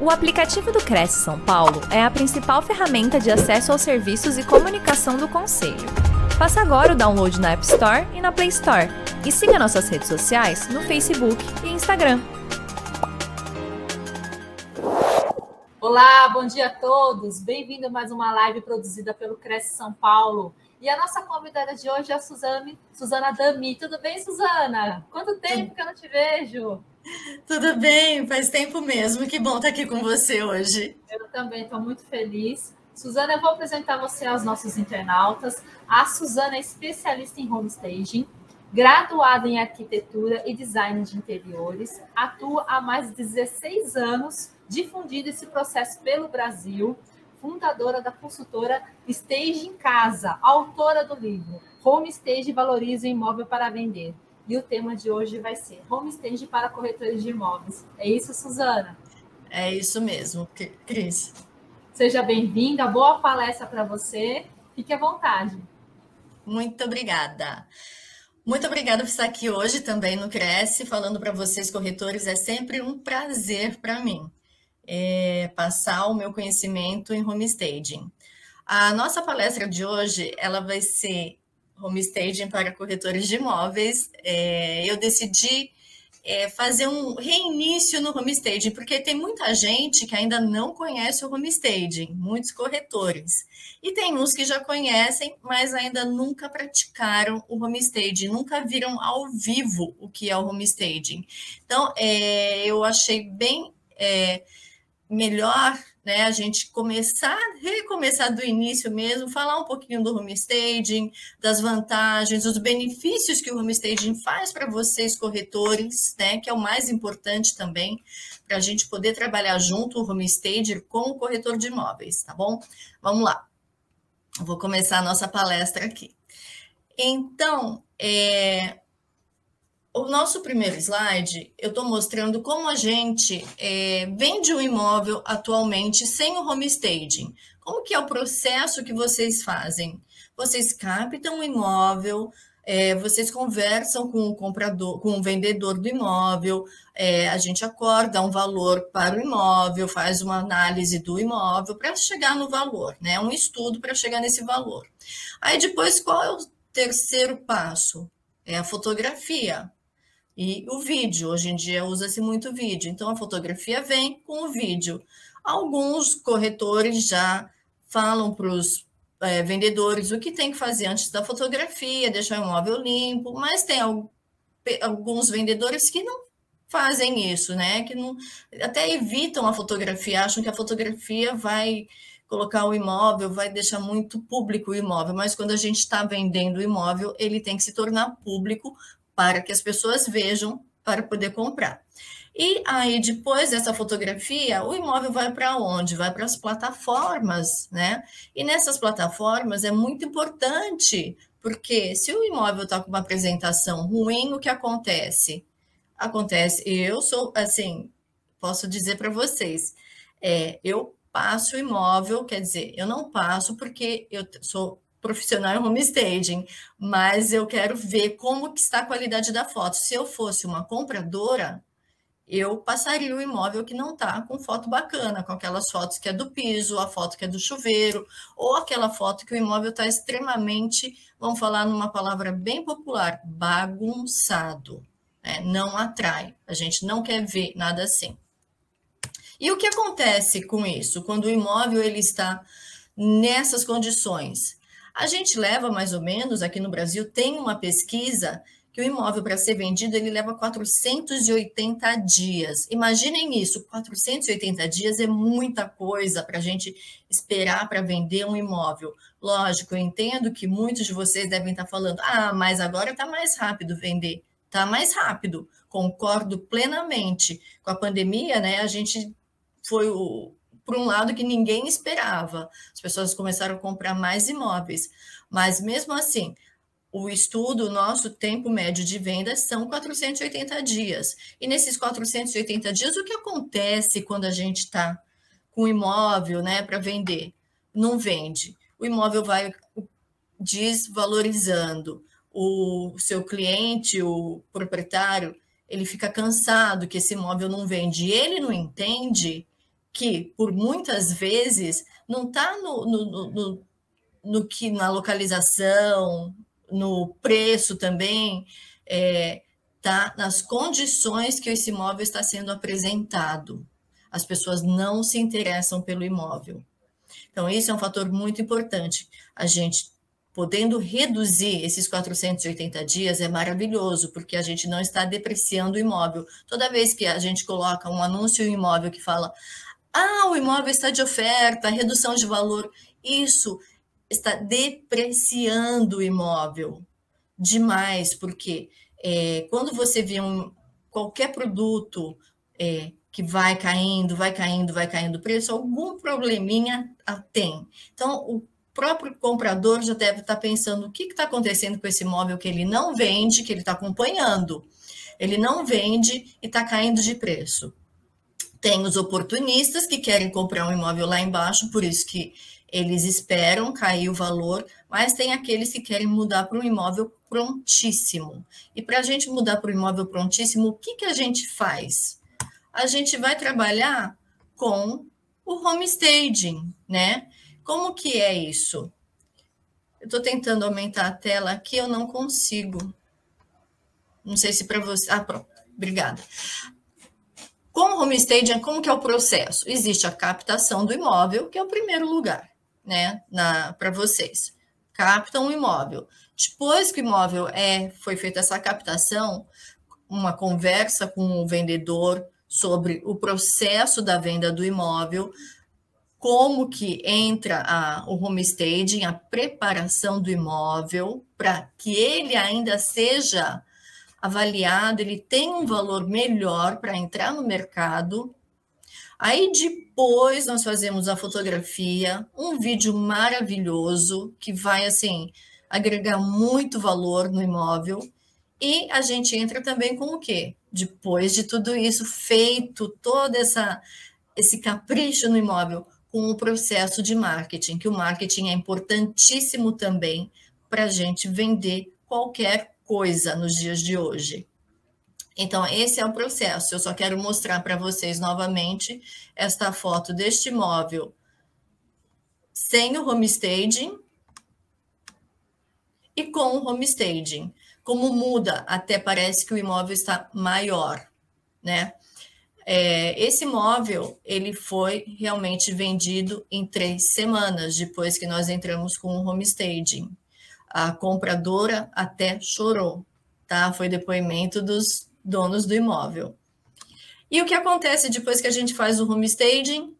O aplicativo do Cresce São Paulo é a principal ferramenta de acesso aos serviços e comunicação do Conselho. Faça agora o download na App Store e na Play Store. E siga nossas redes sociais no Facebook e Instagram. Olá, bom dia a todos. Bem-vindo a mais uma live produzida pelo Cresce São Paulo. E a nossa convidada de hoje é a Suzane, Suzana Dami. Tudo bem, Suzana? Quanto tempo que eu não te vejo? Tudo bem, faz tempo mesmo. Que bom estar aqui com você hoje. Eu também estou muito feliz. Suzana, eu vou apresentar você aos nossos internautas. A Suzana é especialista em homestaging, graduada em arquitetura e design de interiores, atua há mais de 16 anos difundindo esse processo pelo Brasil, fundadora da consultora Stage em Casa, autora do livro Home Stage Valoriza o Imóvel para Vender. E o tema de hoje vai ser Home Stage para corretores de imóveis. É isso, Suzana? É isso mesmo, Cris. Seja bem-vinda, boa palestra para você. Fique à vontade. Muito obrigada. Muito obrigada por estar aqui hoje também no Cresce, falando para vocês, corretores. É sempre um prazer para mim é, passar o meu conhecimento em homestaging. A nossa palestra de hoje, ela vai ser homestaging para corretores de imóveis. É, eu decidi é, fazer um reinício no homestaging, porque tem muita gente que ainda não conhece o homestaging, muitos corretores. E tem uns que já conhecem, mas ainda nunca praticaram o homestaging, nunca viram ao vivo o que é o homestaging. Então, é, eu achei bem é, melhor né, a gente começar, recomeçar do início mesmo, falar um pouquinho do homestaging, das vantagens, dos benefícios que o homestaging faz para vocês, corretores, né, que é o mais importante também, para a gente poder trabalhar junto o homestager com o corretor de imóveis, tá bom? Vamos lá. Vou começar a nossa palestra aqui. Então, é, o nosso primeiro slide, eu estou mostrando como a gente é, vende um imóvel atualmente sem o homestaging. Como que é o processo que vocês fazem? Vocês captam o imóvel, é, vocês conversam com o comprador, com o vendedor do imóvel, é, a gente acorda um valor para o imóvel, faz uma análise do imóvel para chegar no valor, né? Um estudo para chegar nesse valor. Aí depois, qual é o terceiro passo? É a fotografia e o vídeo. Hoje em dia usa-se muito vídeo, então a fotografia vem com o vídeo. Alguns corretores já falam para os é, vendedores o que tem que fazer antes da fotografia, deixar o imóvel limpo, mas tem alguns vendedores que não fazem isso, né? Que não até evitam a fotografia, acham que a fotografia vai colocar o imóvel, vai deixar muito público o imóvel, mas quando a gente está vendendo o imóvel, ele tem que se tornar público para que as pessoas vejam para poder comprar. E aí, depois dessa fotografia, o imóvel vai para onde? Vai para as plataformas, né? E nessas plataformas é muito importante, porque se o imóvel está com uma apresentação ruim, o que acontece? Acontece, eu sou, assim, posso dizer para vocês, é, eu passo o imóvel, quer dizer, eu não passo porque eu sou profissional em homestaging, mas eu quero ver como que está a qualidade da foto. Se eu fosse uma compradora, eu passaria o imóvel que não está com foto bacana, com aquelas fotos que é do piso, a foto que é do chuveiro, ou aquela foto que o imóvel está extremamente, vamos falar numa palavra bem popular, bagunçado. Né? Não atrai. A gente não quer ver nada assim. E o que acontece com isso? Quando o imóvel ele está nessas condições? A gente leva mais ou menos, aqui no Brasil, tem uma pesquisa que o imóvel para ser vendido ele leva 480 dias. Imaginem isso, 480 dias é muita coisa para a gente esperar para vender um imóvel. Lógico, eu entendo que muitos de vocês devem estar falando, ah, mas agora está mais rápido vender. Está mais rápido, concordo plenamente. Com a pandemia, né, a gente foi o, por um lado que ninguém esperava. As pessoas começaram a comprar mais imóveis, mas mesmo assim, o estudo, o nosso tempo médio de vendas são 480 dias. E nesses 480 dias, o que acontece quando a gente está com o imóvel né, para vender? Não vende. O imóvel vai desvalorizando. O seu cliente, o proprietário, ele fica cansado que esse imóvel não vende. E ele não entende que, por muitas vezes, não está no, no, no, no, que na localização, no preço também, é, tá nas condições que esse imóvel está sendo apresentado. As pessoas não se interessam pelo imóvel. Então, isso é um fator muito importante. A gente podendo reduzir esses 480 dias é maravilhoso, porque a gente não está depreciando o imóvel. Toda vez que a gente coloca um anúncio em imóvel que fala: ah, o imóvel está de oferta, redução de valor, isso está depreciando o imóvel demais, porque é, quando você vê um, qualquer produto é, que vai caindo, vai caindo, vai caindo o preço, algum probleminha tem. Então, o próprio comprador já deve estar pensando o que está acontecendo com esse imóvel que ele não vende, que ele está acompanhando. Ele não vende e está caindo de preço. Tem os oportunistas que querem comprar um imóvel lá embaixo, por isso que eles esperam cair o valor, mas tem aqueles que querem mudar para um imóvel prontíssimo. E para a gente mudar para um imóvel prontíssimo, o que, que a gente faz? A gente vai trabalhar com o home staging, né? Como que é isso? Eu estou tentando aumentar a tela aqui, eu não consigo. Não sei se para você. Ah, pronto. Obrigada. Com o homestaging, como que é o processo? Existe a captação do imóvel, que é o primeiro lugar, né, para vocês. Captam o imóvel. Depois que o imóvel é, foi feita essa captação, uma conversa com o vendedor sobre o processo da venda do imóvel, como que entra a, o homestaging, a preparação do imóvel, para que ele ainda seja avaliado, ele tem um valor melhor para entrar no mercado. Aí depois nós fazemos a fotografia, um vídeo maravilhoso que vai assim agregar muito valor no imóvel. E a gente entra também com o quê? Depois de tudo isso feito, todo essa esse capricho no imóvel, com o processo de marketing, que o marketing é importantíssimo também para a gente vender qualquer coisa nos dias de hoje. Então, esse é o processo. Eu só quero mostrar para vocês novamente esta foto deste imóvel sem o homestaging e com o homestaging. Como muda, até parece que o imóvel está maior, né? É, esse imóvel ele foi realmente vendido em três semanas depois que nós entramos com o homestaging. A compradora até chorou, tá? Foi depoimento dos donos do imóvel. E o que acontece depois que a gente faz o homestaging?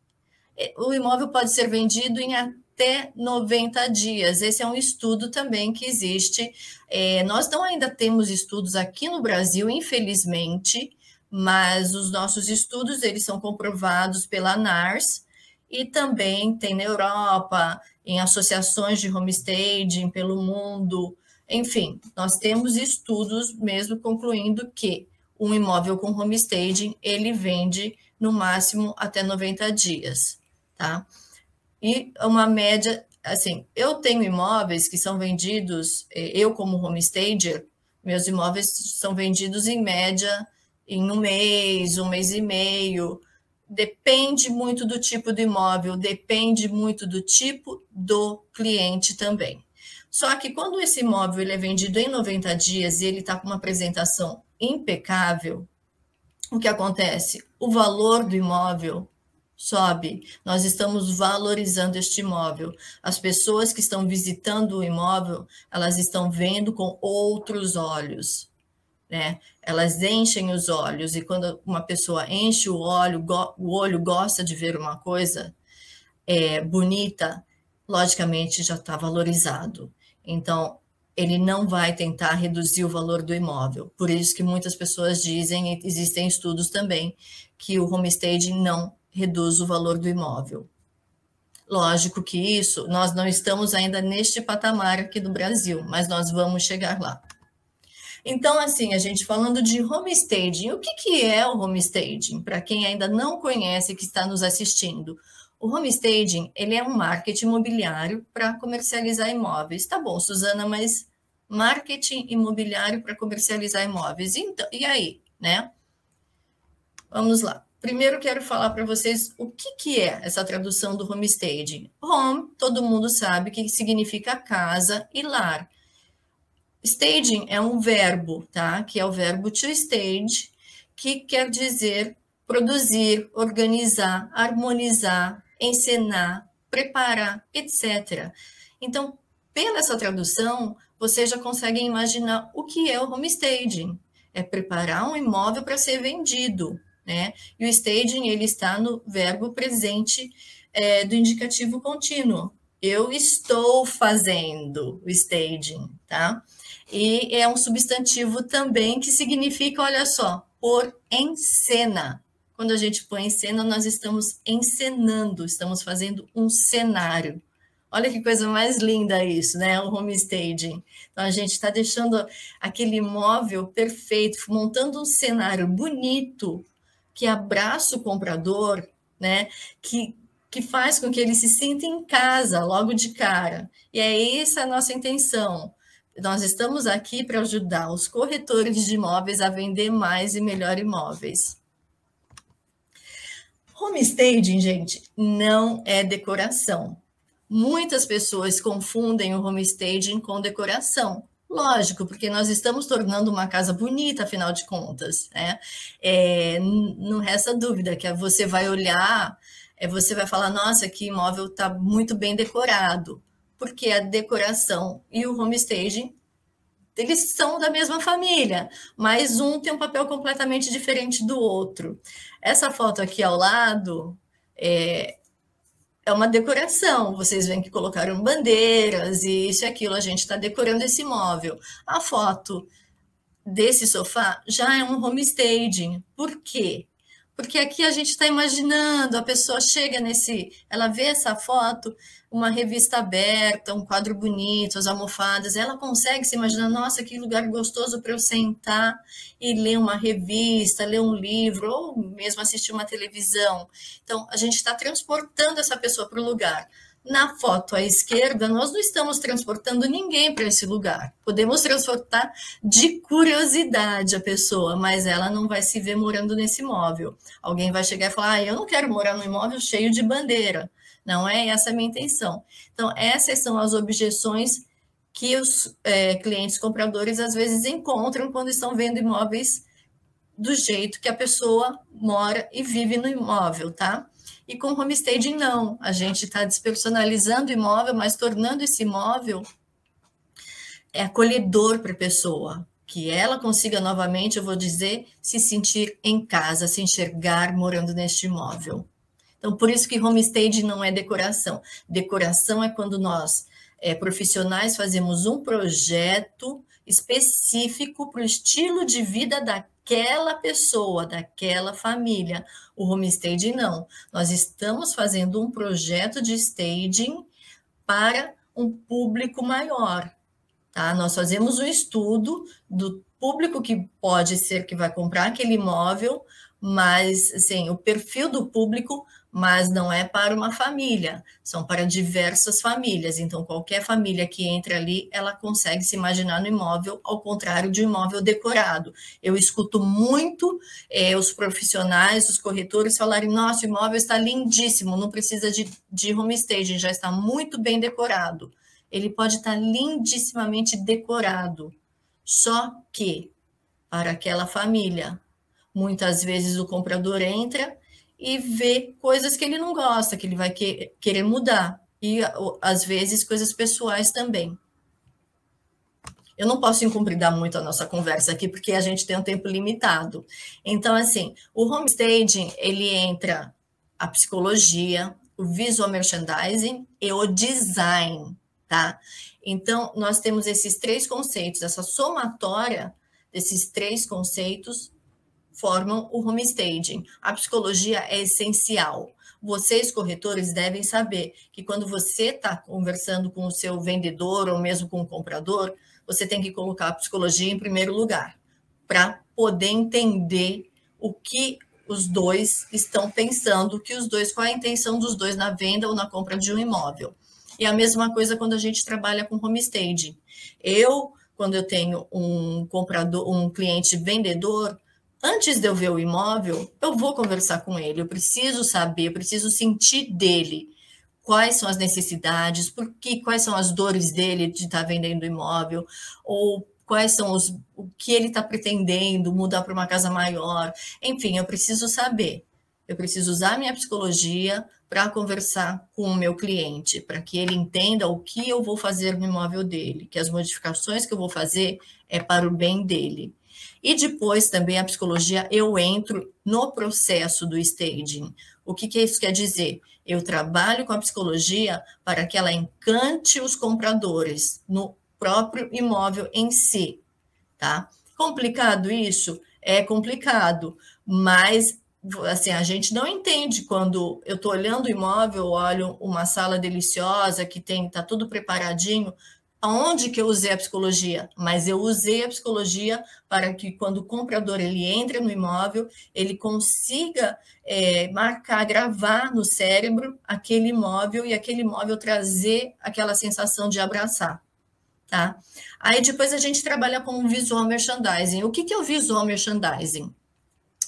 É, o imóvel pode ser vendido em até 90 dias. Esse é um estudo também que existe. É, nós não ainda temos estudos aqui no Brasil, infelizmente, mas os nossos estudos eles são comprovados pela NARS e também tem na Europa, em associações de homestaging pelo mundo. Enfim, nós temos estudos mesmo concluindo que um imóvel com homestaging ele vende no máximo até 90 dias, tá? E uma média, assim, eu tenho imóveis que são vendidos, eh, eu como homestager, meus imóveis são vendidos em média em um mês, um mês e meio. Depende muito do tipo do imóvel, depende muito do tipo do cliente também. Só que quando esse imóvel ele é vendido em 90 dias e ele está com uma apresentação impecável, o que acontece? O valor do imóvel sobe. Nós estamos valorizando este imóvel. As pessoas que estão visitando o imóvel, elas estão vendo com outros olhos né? Elas enchem os olhos e quando uma pessoa enche o olho, o olho gosta de ver uma coisa é, bonita, logicamente já está valorizado. Então ele não vai tentar reduzir o valor do imóvel. Por isso que muitas pessoas dizem, e existem estudos também, que o homestaging não reduz o valor do imóvel. Lógico que isso, nós não estamos ainda neste patamar aqui do Brasil, mas nós vamos chegar lá. Então, assim, a gente falando de homestaging, o que, que é o homestaging? Para quem ainda não conhece, que está nos assistindo. O homestaging, ele é um marketing imobiliário para comercializar imóveis. Tá bom, Suzana, mas marketing imobiliário para comercializar imóveis. Então, e aí, né? Vamos lá. primeiro quero falar para vocês o que, que é essa tradução do homestaging. Home, todo mundo sabe que significa casa e lar. Staging é um verbo, tá? Que é o verbo to stage, que quer dizer produzir, organizar, harmonizar, encenar, preparar, etc. Então, pela essa tradução, vocês já conseguem imaginar o que é o homestaging. É preparar um imóvel para ser vendido, né? E o staging, ele está no verbo presente é, do indicativo contínuo. Eu estou fazendo o staging, tá? E é um substantivo também que significa, olha só, pôr em cena. Quando a gente põe em cena, nós estamos encenando, estamos fazendo um cenário. Olha que coisa mais linda isso, né? O homestaging. Então a gente está deixando aquele imóvel perfeito, montando um cenário bonito que abraça o comprador, né? Que, que faz com que ele se sinta em casa logo de cara. E é essa a nossa intenção. Nós estamos aqui para ajudar os corretores de imóveis a vender mais e melhor imóveis. Homestaging, gente, não é decoração. Muitas pessoas confundem o homestaging com decoração. Lógico, porque nós estamos tornando uma casa bonita, afinal de contas. Né? É, não resta dúvida que você vai olhar, é, você vai falar, nossa, que imóvel está muito bem decorado porque a decoração e o homestaging eles são da mesma família, mas um tem um papel completamente diferente do outro. Essa foto aqui ao lado é, é uma decoração. Vocês veem que colocaram bandeiras e isso e aquilo. A gente está decorando esse móvel. A foto desse sofá já é um homestaging. Por quê? Porque aqui a gente está imaginando, a pessoa chega nesse, ela vê essa foto, uma revista aberta, um quadro bonito, as almofadas, ela consegue se imaginar, nossa, que lugar gostoso para eu sentar e ler uma revista, ler um livro, ou mesmo assistir uma televisão. Então, a gente está transportando essa pessoa para o lugar. Na foto à esquerda, nós não estamos transportando ninguém para esse lugar. Podemos transportar de curiosidade a pessoa, mas ela não vai se ver morando nesse imóvel. Alguém vai chegar e falar: ah, eu não quero morar num imóvel cheio de bandeira. Não é essa a minha intenção. Então, essas são as objeções que os é, clientes compradores às vezes encontram quando estão vendo imóveis do jeito que a pessoa mora e vive no imóvel, tá? E com homestaging, não. A gente está despersonalizando o imóvel, mas tornando esse imóvel é acolhedor para a pessoa, que ela consiga novamente, eu vou dizer, se sentir em casa, se enxergar morando neste imóvel. Então, por isso que homestaging não é decoração. Decoração é quando nós, é, profissionais, fazemos um projeto específico para o estilo de vida daquela pessoa, daquela família. O homestaging não. Nós estamos fazendo um projeto de staging para um público maior. Tá? Nós fazemos um estudo do público que pode ser que vai comprar aquele imóvel, mas assim, o perfil do público mas não é para uma família, são para diversas famílias. Então, qualquer família que entre ali, ela consegue se imaginar no imóvel, ao contrário de um imóvel decorado. Eu escuto muito é, os profissionais, os corretores falarem: nossa, o imóvel está lindíssimo, não precisa de, de homestaging, já está muito bem decorado. Ele pode estar lindissimamente decorado, só que para aquela família, muitas vezes o comprador entra e ver coisas que ele não gosta, que ele vai que, querer mudar. E às vezes coisas pessoais também. Eu não posso incumpridar muito a nossa conversa aqui, porque a gente tem um tempo limitado. Então, assim, o homestaging, ele entra a psicologia, o visual merchandising e o design, tá? Então, nós temos esses três conceitos, essa somatória desses três conceitos formam o homestaging. A psicologia é essencial. Vocês, corretores, devem saber que quando você está conversando com o seu vendedor ou mesmo com o comprador, você tem que colocar a psicologia em primeiro lugar, para poder entender o que os dois estão pensando, que os dois, qual a intenção dos dois na venda ou na compra de um imóvel. E a mesma coisa quando a gente trabalha com homestaging. Eu, quando eu tenho um comprador, um cliente vendedor, antes de eu ver o imóvel, eu vou conversar com ele, eu preciso saber, eu preciso sentir dele quais são as necessidades, por que, quais são as dores dele de estar tá vendendo imóvel, ou quais são os o que ele está pretendendo mudar para uma casa maior. Enfim, eu preciso saber. Eu preciso usar minha psicologia para conversar com o meu cliente, para que ele entenda o que eu vou fazer no imóvel dele, que as modificações que eu vou fazer é para o bem dele. E depois também a psicologia, eu entro no processo do staging. O que, que isso quer dizer? Eu trabalho com a psicologia para que ela encante os compradores no próprio imóvel em si, tá? Complicado isso? É complicado, mas assim, a gente não entende quando eu estou olhando o imóvel, olho uma sala deliciosa que tem, tá tudo preparadinho, aonde que eu usei a psicologia? Mas eu usei a psicologia para que quando o comprador ele entre no imóvel, ele consiga é, marcar, gravar no cérebro aquele imóvel e aquele imóvel trazer aquela sensação de abraçar, tá? Aí depois a gente trabalha com o visual merchandising. O que, que é o visual merchandising?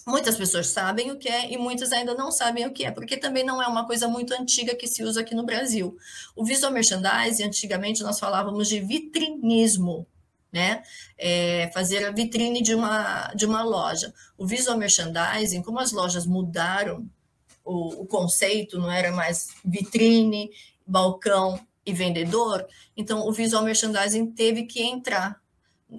Muitas pessoas sabem o que é e muitas ainda não sabem o que é, porque também não é uma coisa muito antiga que se usa aqui no Brasil. O visual merchandising, antigamente nós falávamos de vitrinismo, né? É fazer a vitrine de uma, de uma loja. O visual merchandising, como as lojas mudaram o, o conceito, não era mais vitrine, balcão e vendedor, então o visual merchandising teve que entrar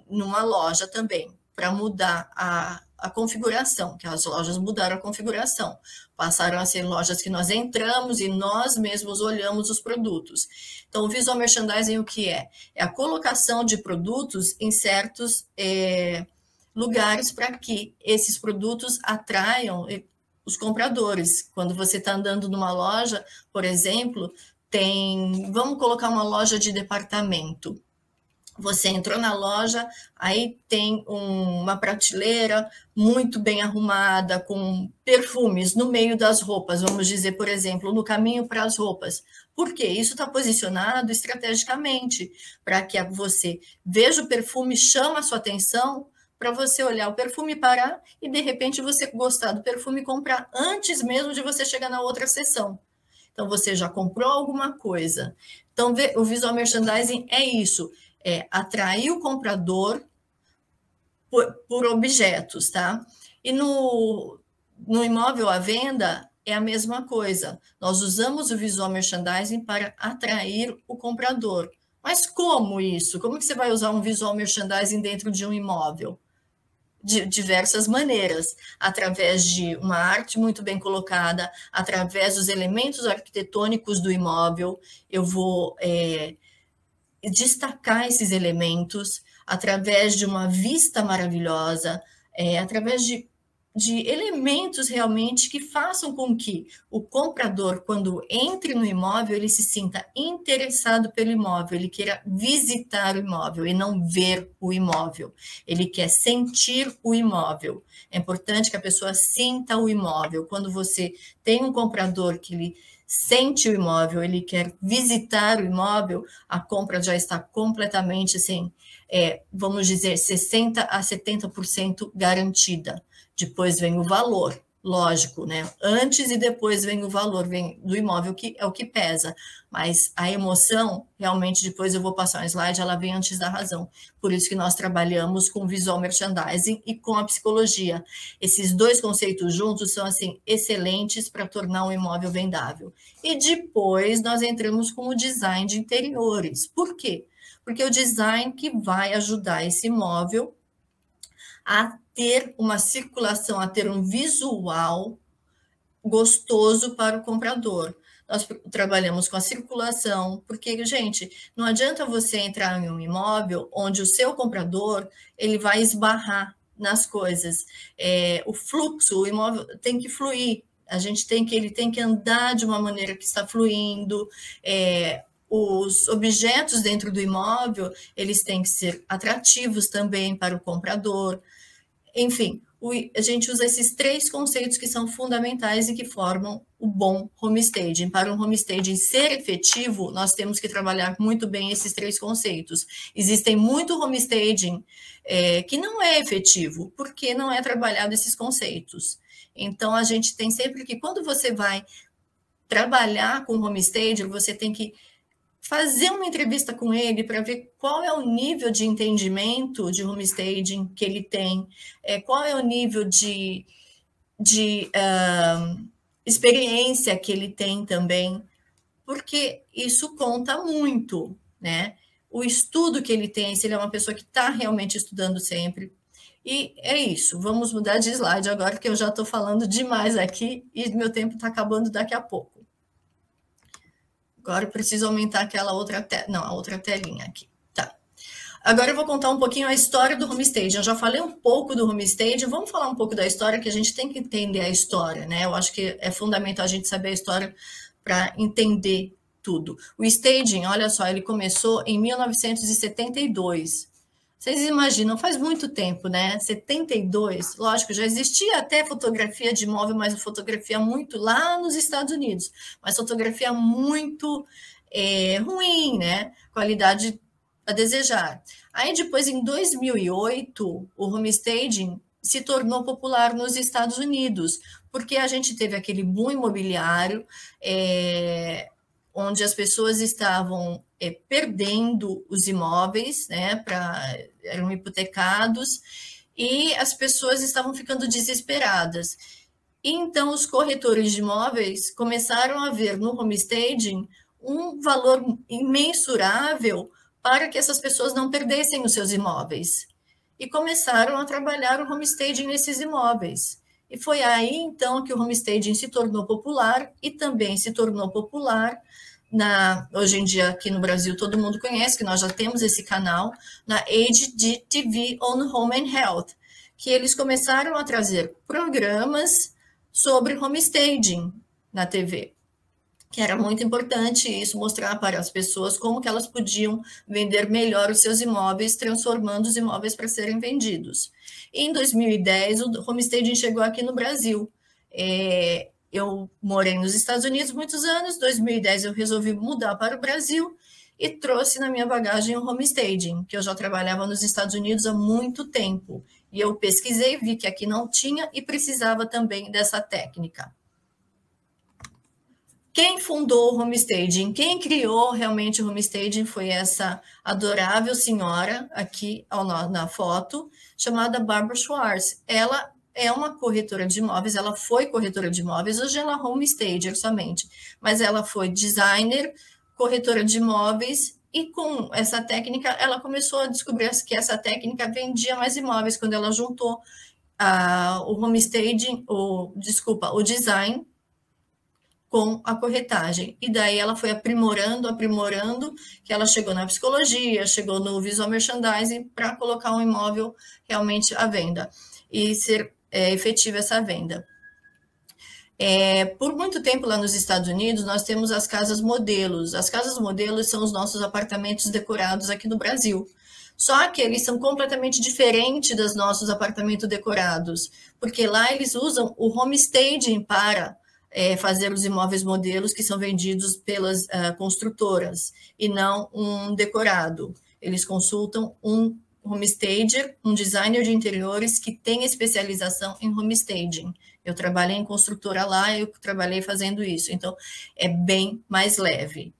numa loja também para mudar a, a configuração, que as lojas mudaram a configuração, passaram a ser lojas que nós entramos e nós mesmos olhamos os produtos. Então, o visual merchandising o que é? É a colocação de produtos em certos é, lugares para que esses produtos atraiam os compradores. Quando você está andando numa loja, por exemplo, tem, vamos colocar uma loja de departamento. Você entrou na loja, aí tem um, uma prateleira muito bem arrumada, com perfumes no meio das roupas, vamos dizer, por exemplo, no caminho para as roupas. Por quê? Isso está posicionado estrategicamente para que você veja o perfume, chama a sua atenção, para você olhar o perfume, parar e de repente você gostar do perfume e comprar antes mesmo de você chegar na outra sessão. Então você já comprou alguma coisa. Então o visual merchandising é isso é atrair o comprador por, por objetos, tá? E no, no imóvel à venda é a mesma coisa. Nós usamos o visual merchandising para atrair o comprador. Mas como isso? Como que você vai usar um visual merchandising dentro de um imóvel? De diversas maneiras, através de uma arte muito bem colocada, através dos elementos arquitetônicos do imóvel, eu vou é, destacar esses elementos através de uma vista maravilhosa, é, através de, de elementos realmente que façam com que o comprador, quando entre no imóvel, ele se sinta interessado pelo imóvel, ele queira visitar o imóvel e não ver o imóvel. Ele quer sentir o imóvel. É importante que a pessoa sinta o imóvel. Quando você tem um comprador que ele sente o imóvel, ele quer visitar o imóvel, a compra já está completamente assim, é, vamos dizer, 60% a 70% garantida. Depois vem o valor lógico, né? Antes e depois vem o valor vem do imóvel, que é o que pesa. Mas a emoção, realmente, depois eu vou passar um slide, ela vem antes da razão. Por isso que nós trabalhamos com visual merchandising e com a psicologia. Esses dois conceitos juntos são, assim, excelentes para tornar um imóvel vendável. E depois nós entramos com o design de interiores. Por quê? Porque o design que vai ajudar esse imóvel a ter uma circulação, a ter um visual gostoso para o comprador. Nós trabalhamos com a circulação, porque, gente, não adianta você entrar em um imóvel onde o seu comprador ele vai esbarrar nas coisas. É, o fluxo, o imóvel tem que fluir. A gente tem que, ele tem que andar de uma maneira que está fluindo. É, os objetos dentro do imóvel, eles têm que ser atrativos também para o comprador. Enfim, a gente usa esses três conceitos que são fundamentais e que formam o bom homestaging. Para um homestaging ser efetivo, nós temos que trabalhar muito bem esses três conceitos. Existem muito homestaging é, que não é efetivo, porque não é trabalhado esses conceitos. Então, a gente tem sempre que, quando você vai trabalhar com homestaging, você tem que fazer uma entrevista com ele para ver qual é o nível de entendimento de homestaging que ele tem, é, qual é o nível de, de uh, experiência que ele tem também, porque isso conta muito, né? O estudo que ele tem, se ele é uma pessoa que está realmente estudando sempre. E é isso, vamos mudar de slide agora, que eu já estou falando demais aqui e meu tempo está acabando daqui a pouco. Agora eu preciso aumentar aquela outra tela. Não, a outra telinha aqui. Tá. Agora eu vou contar um pouquinho a história do homestaging. Eu já falei um pouco do homestaging. Vamos falar um pouco da história, que a gente tem que entender a história, né? Eu acho que é fundamental a gente saber a história para entender tudo. O staging, olha só, ele começou em 1972. Vocês imaginam, faz muito tempo, né? 72, lógico, já existia até fotografia de imóvel, mas fotografia muito lá nos Estados Unidos, mas fotografia muito é, ruim, né? Qualidade a desejar. Aí depois, em 2008, o homestaging se tornou popular nos Estados Unidos, porque a gente teve aquele boom imobiliário, é, onde as pessoas estavam é, perdendo os imóveis, né, pra, eram hipotecados, e as pessoas estavam ficando desesperadas. Então os corretores de imóveis começaram a ver no homestaging um valor imensurável para que essas pessoas não perdessem os seus imóveis. E começaram a trabalhar o homestaging nesses imóveis. E foi aí então que o homestaging se tornou popular e também se tornou popular na hoje em dia aqui no Brasil todo mundo conhece que nós já temos esse canal na HGTV on Home and Health, que eles começaram a trazer programas sobre homestaging na TV. Que era muito importante isso mostrar para as pessoas como que elas podiam vender melhor os seus imóveis, transformando os imóveis para serem vendidos. Em 2010 o homestaging chegou aqui no Brasil. É, eu morei nos Estados Unidos muitos anos, 2010 eu resolvi mudar para o Brasil e trouxe na minha bagagem o homestaging, que eu já trabalhava nos Estados Unidos há muito tempo. E eu pesquisei, vi que aqui não tinha e precisava também dessa técnica. Quem fundou o homestaging? Quem criou realmente o homestaging foi essa adorável senhora aqui na foto, chamada Barbara Schwartz. Ela é uma corretora de imóveis, ela foi corretora de imóveis, hoje ela é homestager somente, mas ela foi designer, corretora de imóveis, e com essa técnica, ela começou a descobrir que essa técnica vendia mais imóveis, quando ela juntou a, o homestaging, o, desculpa, o design com a corretagem. E daí ela foi aprimorando, aprimorando, que ela chegou na psicologia, chegou no visual merchandising para colocar um imóvel realmente à venda e ser é, efetiva essa venda. É, por muito tempo lá nos Estados Unidos, nós temos as casas modelos. As casas modelos são os nossos apartamentos decorados aqui no Brasil. Só que eles são completamente diferentes dos nossos apartamentos decorados, porque lá eles usam o homestaging para é, fazer os imóveis modelos que são vendidos pelas uh, construtoras e não um decorado. Eles consultam um homestager, um designer de interiores que tem especialização em homestaging. Eu trabalhei em construtora lá, eu trabalhei fazendo isso, então é bem mais leve.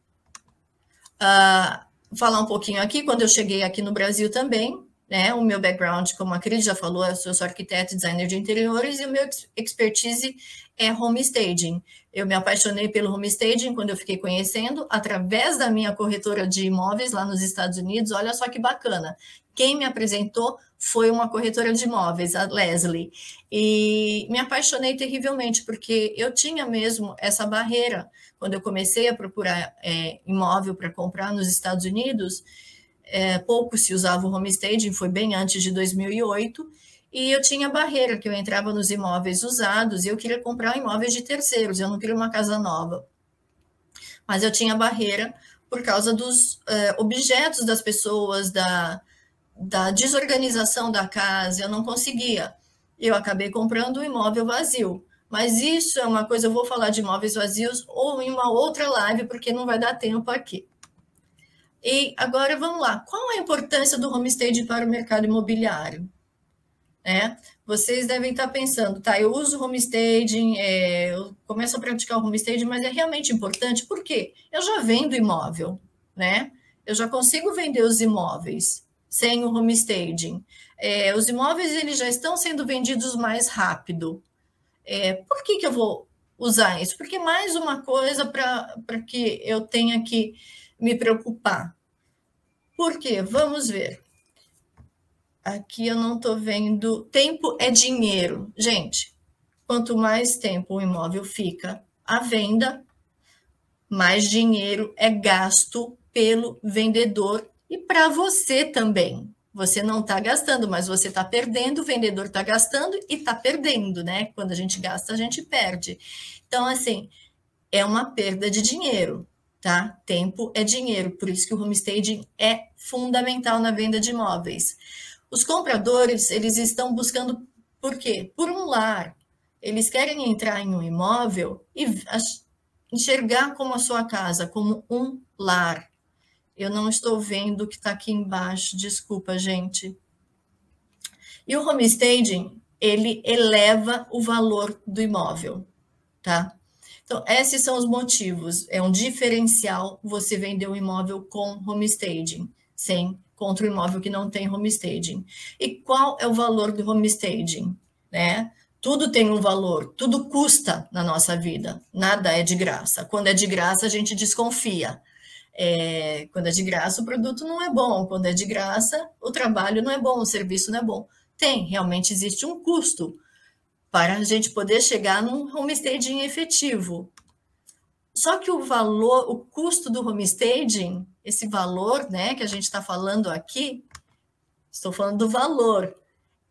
Uh, falar um pouquinho aqui, quando eu cheguei aqui no Brasil também, né, o meu background, como a Cris já falou, eu sou arquiteto designer de interiores, e o meu expertise é homestaging. Eu me apaixonei pelo homestaging quando eu fiquei conhecendo, através da minha corretora de imóveis lá nos Estados Unidos. Olha só que bacana. Quem me apresentou foi uma corretora de imóveis, a Leslie. E me apaixonei terrivelmente, porque eu tinha mesmo essa barreira. Quando eu comecei a procurar é, imóvel para comprar nos Estados Unidos, é, pouco se usava o homestaging, foi bem antes de 2008, e eu tinha barreira, que eu entrava nos imóveis usados e eu queria comprar imóveis de terceiros, eu não queria uma casa nova. Mas eu tinha barreira por causa dos uh, objetos das pessoas, da, da desorganização da casa, eu não conseguia. eu acabei comprando um imóvel vazio. Mas isso é uma coisa, eu vou falar de imóveis vazios ou em uma outra live, porque não vai dar tempo aqui. E agora vamos lá. Qual a importância do homestaging para o mercado imobiliário? É, vocês devem estar pensando, tá? Eu uso homestaging, é, eu começo a praticar o homestaging, mas é realmente importante, por quê? Eu já vendo imóvel, né? Eu já consigo vender os imóveis sem o homestaging. É, os imóveis eles já estão sendo vendidos mais rápido. É, por que, que eu vou usar isso? Porque mais uma coisa para que eu tenha que me preocupar. Por quê? Vamos ver. Aqui eu não estou vendo. Tempo é dinheiro. Gente, quanto mais tempo o imóvel fica à venda, mais dinheiro é gasto pelo vendedor e para você também. Você não está gastando, mas você está perdendo, o vendedor está gastando e está perdendo, né? Quando a gente gasta, a gente perde. Então, assim, é uma perda de dinheiro, tá? Tempo é dinheiro, por isso que o homestaging é fundamental na venda de imóveis. Os compradores, eles estão buscando por quê? Por um lar. Eles querem entrar em um imóvel e enxergar como a sua casa, como um lar. Eu não estou vendo o que está aqui embaixo, desculpa, gente. E o homestaging, ele eleva o valor do imóvel, tá? Então, esses são os motivos. É um diferencial você vender um imóvel com homestaging, sem contra o imóvel que não tem homestaging. E qual é o valor do homestaging, né? Tudo tem um valor, tudo custa na nossa vida, nada é de graça. Quando é de graça, a gente desconfia. É, quando é de graça, o produto não é bom. Quando é de graça, o trabalho não é bom, o serviço não é bom. Tem, realmente existe um custo para a gente poder chegar num homestaging efetivo. Só que o valor, o custo do homestaging, esse valor né, que a gente está falando aqui, estou falando do valor,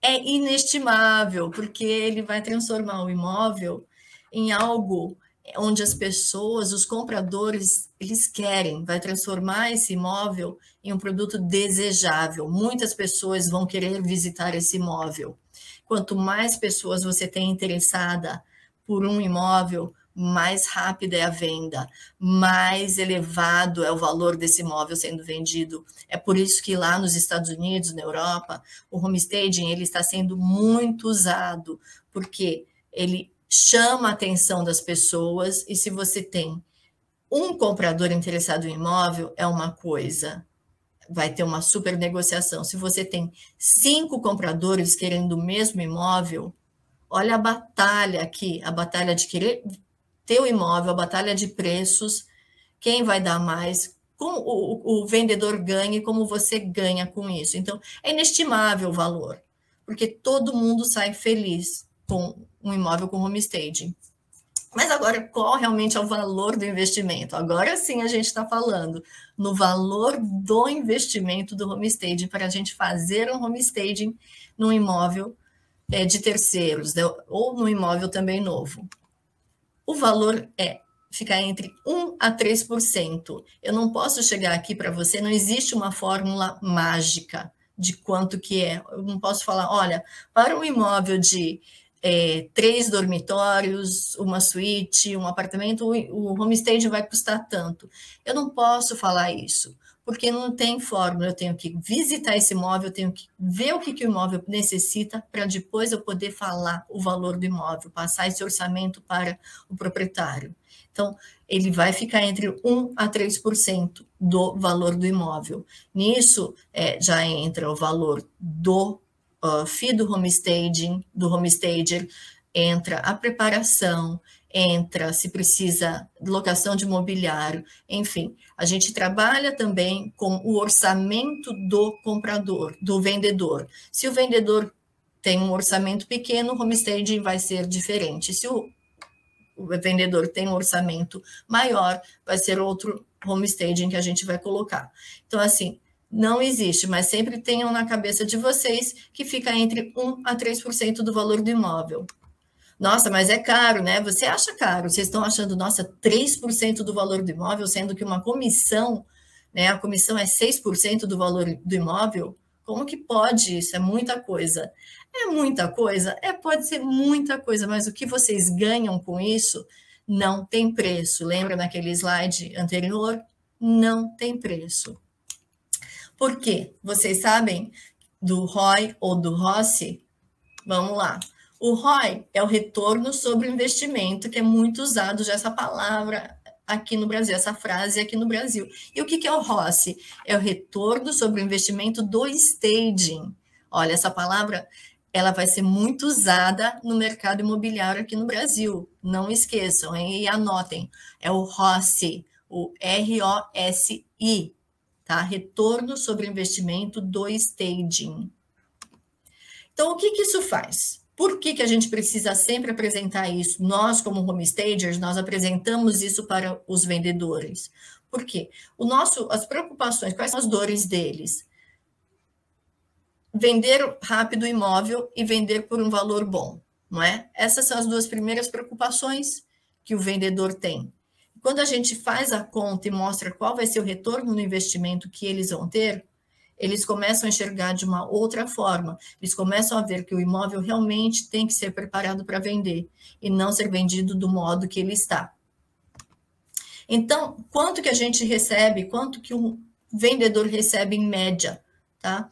é inestimável, porque ele vai transformar o imóvel em algo onde as pessoas, os compradores, eles querem, vai transformar esse imóvel em um produto desejável. Muitas pessoas vão querer visitar esse imóvel. Quanto mais pessoas você tem interessada por um imóvel, mais rápida é a venda, mais elevado é o valor desse imóvel sendo vendido. É por isso que lá nos Estados Unidos, na Europa, o homestaging ele está sendo muito usado, porque ele chama a atenção das pessoas e se você tem um comprador interessado em imóvel, é uma coisa, vai ter uma super negociação. Se você tem cinco compradores querendo o mesmo imóvel, olha a batalha aqui, a batalha de querer ter o imóvel, a batalha de preços, quem vai dar mais, como o, o vendedor ganha e como você ganha com isso. Então, é inestimável o valor, porque todo mundo sai feliz com um imóvel com homestaging. Mas agora, qual realmente é o valor do investimento? Agora sim a gente está falando no valor do investimento do homestaging para a gente fazer um homestaging num imóvel é, de terceiros, né? ou no imóvel também novo. O valor é ficar entre 1 a 3%. Eu não posso chegar aqui para você, não existe uma fórmula mágica de quanto que é. Eu não posso falar, olha, para um imóvel de é, três dormitórios, uma suíte, um apartamento, o homestay vai custar tanto. Eu não posso falar isso, porque não tem fórmula. Eu tenho que visitar esse imóvel, eu tenho que ver o que, que o imóvel necessita para depois eu poder falar o valor do imóvel, passar esse orçamento para o proprietário. Então, ele vai ficar entre 1 a 3% do valor do imóvel. Nisso, é, já entra o valor do uh, FII do homestaging, do homestager, entra a preparação, entra se precisa locação de mobiliário, enfim, a gente trabalha também com o orçamento do comprador, do vendedor. Se o vendedor tem um orçamento pequeno, o homestaging vai ser diferente. Se o, o vendedor tem um orçamento maior, vai ser outro homestaging que a gente vai colocar. Então, assim, não existe, mas sempre tenham na cabeça de vocês que fica entre 1 a 3% do valor do imóvel. Nossa, mas é caro, né? Você acha caro? Vocês estão achando, nossa, 3% do valor do imóvel, sendo que uma comissão, né? A comissão é 6% do valor do imóvel. Como que pode isso? É muita coisa. É muita coisa? É, pode ser muita coisa, mas o que vocês ganham com isso não tem preço. Lembra naquele slide anterior? Não tem preço. Por quê? Vocês sabem do ROI ou do ROSI? Vamos lá. O ROI é o retorno sobre o investimento, que é muito usado já essa palavra aqui no Brasil, essa frase aqui no Brasil. E o que é o ROSI? É o retorno sobre o investimento do staging. Olha, essa palavra ela vai ser muito usada no mercado imobiliário aqui no Brasil. Não esqueçam hein? e anotem. É o ROSI, o R-O-S-I, tá? Retorno sobre investimento do staging. Então, o que, que isso faz? Por que, que a gente precisa sempre apresentar isso? Nós, como homestagers, nós apresentamos isso para os vendedores. Por quê? O nosso, as preocupações, quais são as dores deles? Vender rápido o imóvel e vender por um valor bom, não é? Essas são as duas primeiras preocupações que o vendedor tem. Quando a gente faz a conta e mostra qual vai ser o retorno no investimento que eles vão ter, eles começam a enxergar de uma outra forma. Eles começam a ver que o imóvel realmente tem que ser preparado para vender e não ser vendido do modo que ele está. Então, quanto que a gente recebe, quanto que um vendedor recebe em média, tá?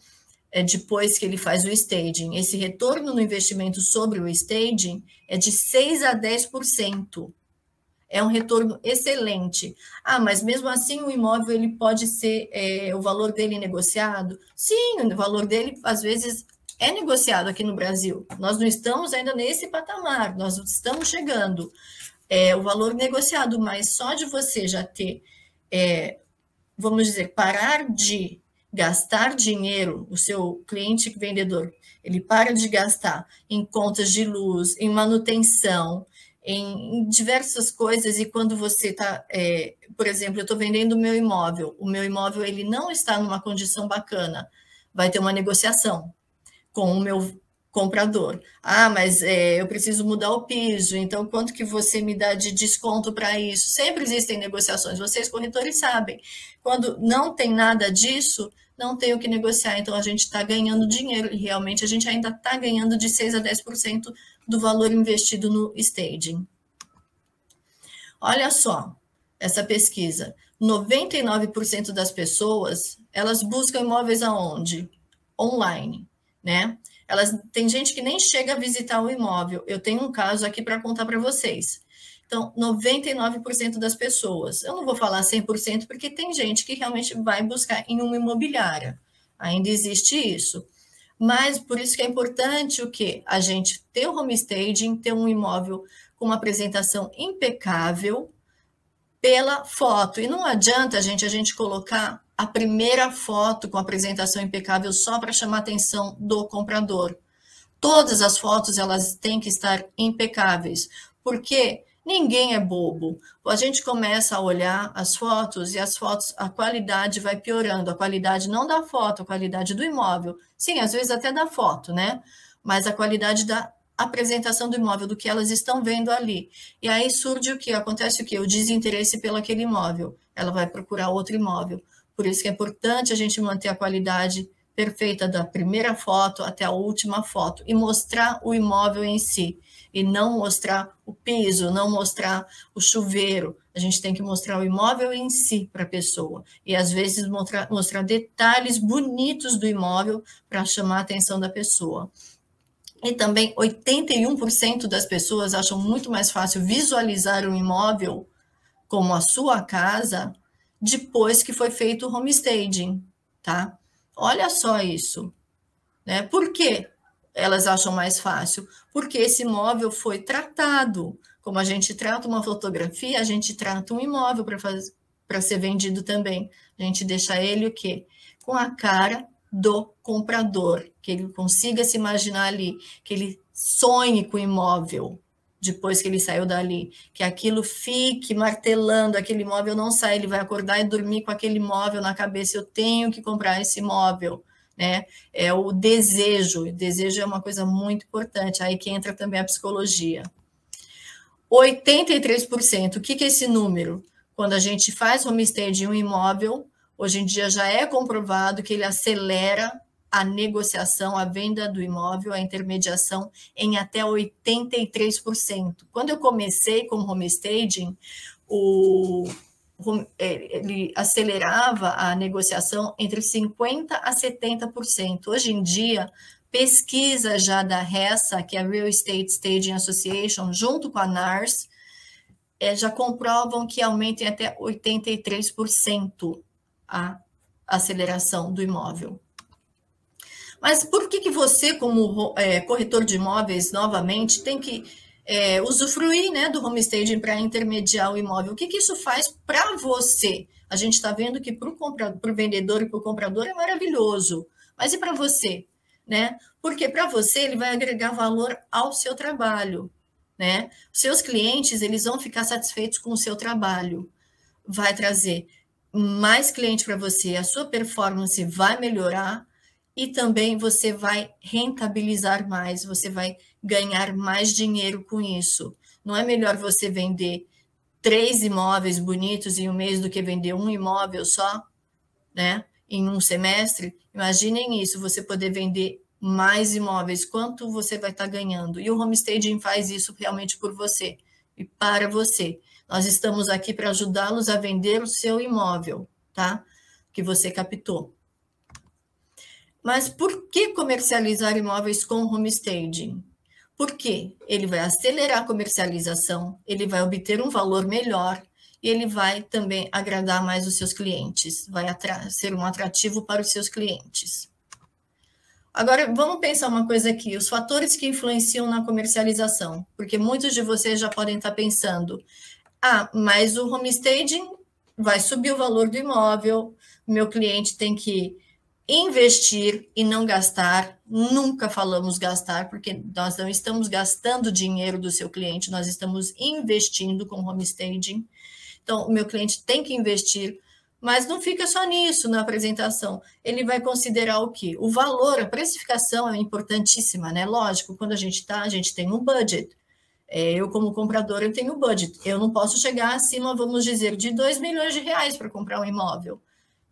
É depois que ele faz o staging. Esse retorno no investimento sobre o staging é de 6 a 10% é um retorno excelente. Ah, mas mesmo assim o imóvel ele pode ser é, o valor dele negociado? Sim, o valor dele às vezes é negociado aqui no Brasil. Nós não estamos ainda nesse patamar, nós estamos chegando. É, o valor negociado, mas só de você já ter, é, vamos dizer, parar de gastar dinheiro, o seu cliente vendedor, ele para de gastar em contas de luz, em manutenção, em, diversas coisas e quando você está, é, por exemplo, eu estou vendendo o meu imóvel, o meu imóvel ele não está numa condição bacana, vai ter uma negociação com o meu comprador. Ah, mas é, eu preciso mudar o piso, então quanto que você me dá de desconto para isso? Sempre existem negociações, vocês corretores sabem. Quando não tem nada disso, não tem o que negociar, então a gente está ganhando dinheiro, e realmente a gente ainda está ganhando de 6 a 10% do valor investido no staging. Olha só, essa pesquisa. 99% das pessoas, elas buscam imóveis aonde? Online, né? Elas tem gente que nem chega a visitar o imóvel. Eu tenho um caso aqui para contar para vocês. Então, 99% das pessoas, eu não vou falar 100% porque tem gente que realmente vai buscar em uma imobiliária. Ainda existe isso. Mas por isso que é importante o que a gente ter o homestaging, ter um imóvel com uma apresentação impecável pela foto. E não adianta a gente a gente colocar a primeira foto com apresentação impecável só para chamar a atenção do comprador. Todas as fotos elas têm que estar impecáveis, porque Ninguém é bobo. A gente começa a olhar as fotos e as fotos, a qualidade vai piorando. A qualidade não da foto, a qualidade do imóvel. Sim, às vezes até da foto, né? Mas a qualidade da apresentação do imóvel, do que elas estão vendo ali. E aí surge o que? Acontece o que? O desinteresse pelo aquele imóvel. Ela vai procurar outro imóvel. Por isso que é importante a gente manter a qualidade perfeita da primeira foto até a última foto e mostrar o imóvel em si e não mostrar o piso, não mostrar o chuveiro. A gente tem que mostrar o imóvel em si para a pessoa. E às vezes mostrar, mostrar detalhes bonitos do imóvel para chamar a atenção da pessoa. E também 81% das pessoas acham muito mais fácil visualizar o imóvel como a sua casa depois que foi feito o homestaging, tá? Olha só isso, né? Por quê? Elas acham mais fácil, porque esse imóvel foi tratado. Como a gente trata uma fotografia, a gente trata um imóvel para ser vendido também. A gente deixa ele o quê? Com a cara do comprador, que ele consiga se imaginar ali, que ele sonhe com o imóvel depois que ele saiu dali, que aquilo fique martelando, aquele imóvel não sai, ele vai acordar e dormir com aquele imóvel na cabeça, eu tenho que comprar esse imóvel né? É o desejo, o desejo é uma coisa muito importante, aí que entra também a psicologia. 83%, o que, que é esse número? Quando a gente faz homestead em um imóvel, hoje em dia já é comprovado que ele acelera a negociação, a venda do imóvel, a intermediação em até 83%. Quando eu comecei com home staging, o, ele acelerava a negociação entre 50% a 70%. Hoje em dia, pesquisa já da RESA, que é a Real Estate Staging Association, junto com a NARS, é, já comprovam que aumenta em até 83% a aceleração do imóvel. Mas por que, que você, como é, corretor de imóveis, novamente, tem que é, usufruir né, do homestaging para intermediar o imóvel? O que, que isso faz para você? A gente está vendo que para o vendedor e para o comprador é maravilhoso, mas e para você? Né? Porque para você ele vai agregar valor ao seu trabalho. Né? Seus clientes eles vão ficar satisfeitos com o seu trabalho. Vai trazer mais cliente para você, a sua performance vai melhorar e também você vai rentabilizar mais, você vai ganhar mais dinheiro com isso. Não é melhor você vender três imóveis bonitos em um mês do que vender um imóvel só, né? Em um semestre? Imaginem isso, você poder vender mais imóveis, quanto você vai estar tá ganhando. E o homestaging faz isso realmente por você e para você. Nós estamos aqui para ajudá-los a vender o seu imóvel, tá? Que você captou. Mas por que comercializar imóveis com homestaging? Porque ele vai acelerar a comercialização, ele vai obter um valor melhor e ele vai também agradar mais os seus clientes, vai ser um atrativo para os seus clientes. Agora, vamos pensar uma coisa aqui: os fatores que influenciam na comercialização, porque muitos de vocês já podem estar pensando, ah, mas o homestaging vai subir o valor do imóvel, meu cliente tem que investir e não gastar. Nunca falamos gastar, porque nós não estamos gastando dinheiro do seu cliente, nós estamos investindo com homestaging. Então, o meu cliente tem que investir, mas não fica só nisso na apresentação. Ele vai considerar o quê? O valor, a precificação é importantíssima, né? Lógico, quando a gente está, a gente tem um budget. É, eu, como comprador, eu tenho budget. Eu não posso chegar acima, vamos dizer, de 2 milhões de reais para comprar um imóvel.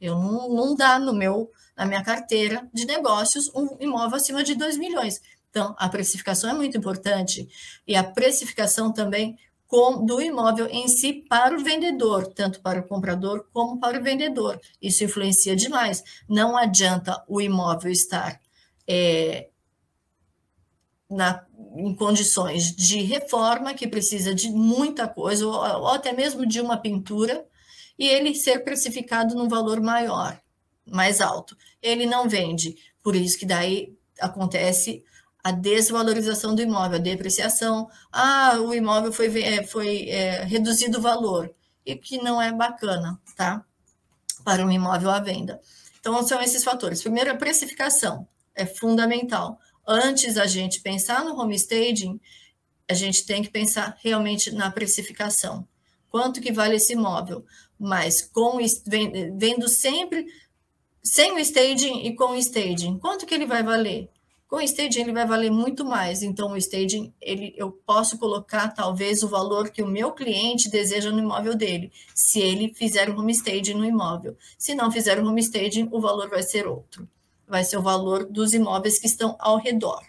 Eu não, não dá no meu na minha carteira de negócios um imóvel acima de 2 milhões. Então, a precificação é muito importante e a precificação também com, do imóvel em si para o vendedor, tanto para o comprador como para o vendedor. Isso influencia demais. Não adianta o imóvel estar é, na, em condições de reforma, que precisa de muita coisa, ou, ou até mesmo de uma pintura, e ele ser precificado num valor maior mais alto. Ele não vende, por isso que daí acontece a desvalorização do imóvel, a depreciação. Ah, o imóvel foi, é, foi é, reduzido o valor, e que não é bacana, tá? Para um imóvel à venda. Então, são esses fatores. Primeiro, a precificação é fundamental. Antes da gente pensar no home staging, a gente tem que pensar realmente na precificação. Quanto que vale esse imóvel? Mas com vendo sempre sem o staging e com o staging, quanto que ele vai valer? Com o staging ele vai valer muito mais. Então o staging ele eu posso colocar talvez o valor que o meu cliente deseja no imóvel dele, se ele fizer um home staging no imóvel. Se não fizer um home staging, o valor vai ser outro. Vai ser o valor dos imóveis que estão ao redor.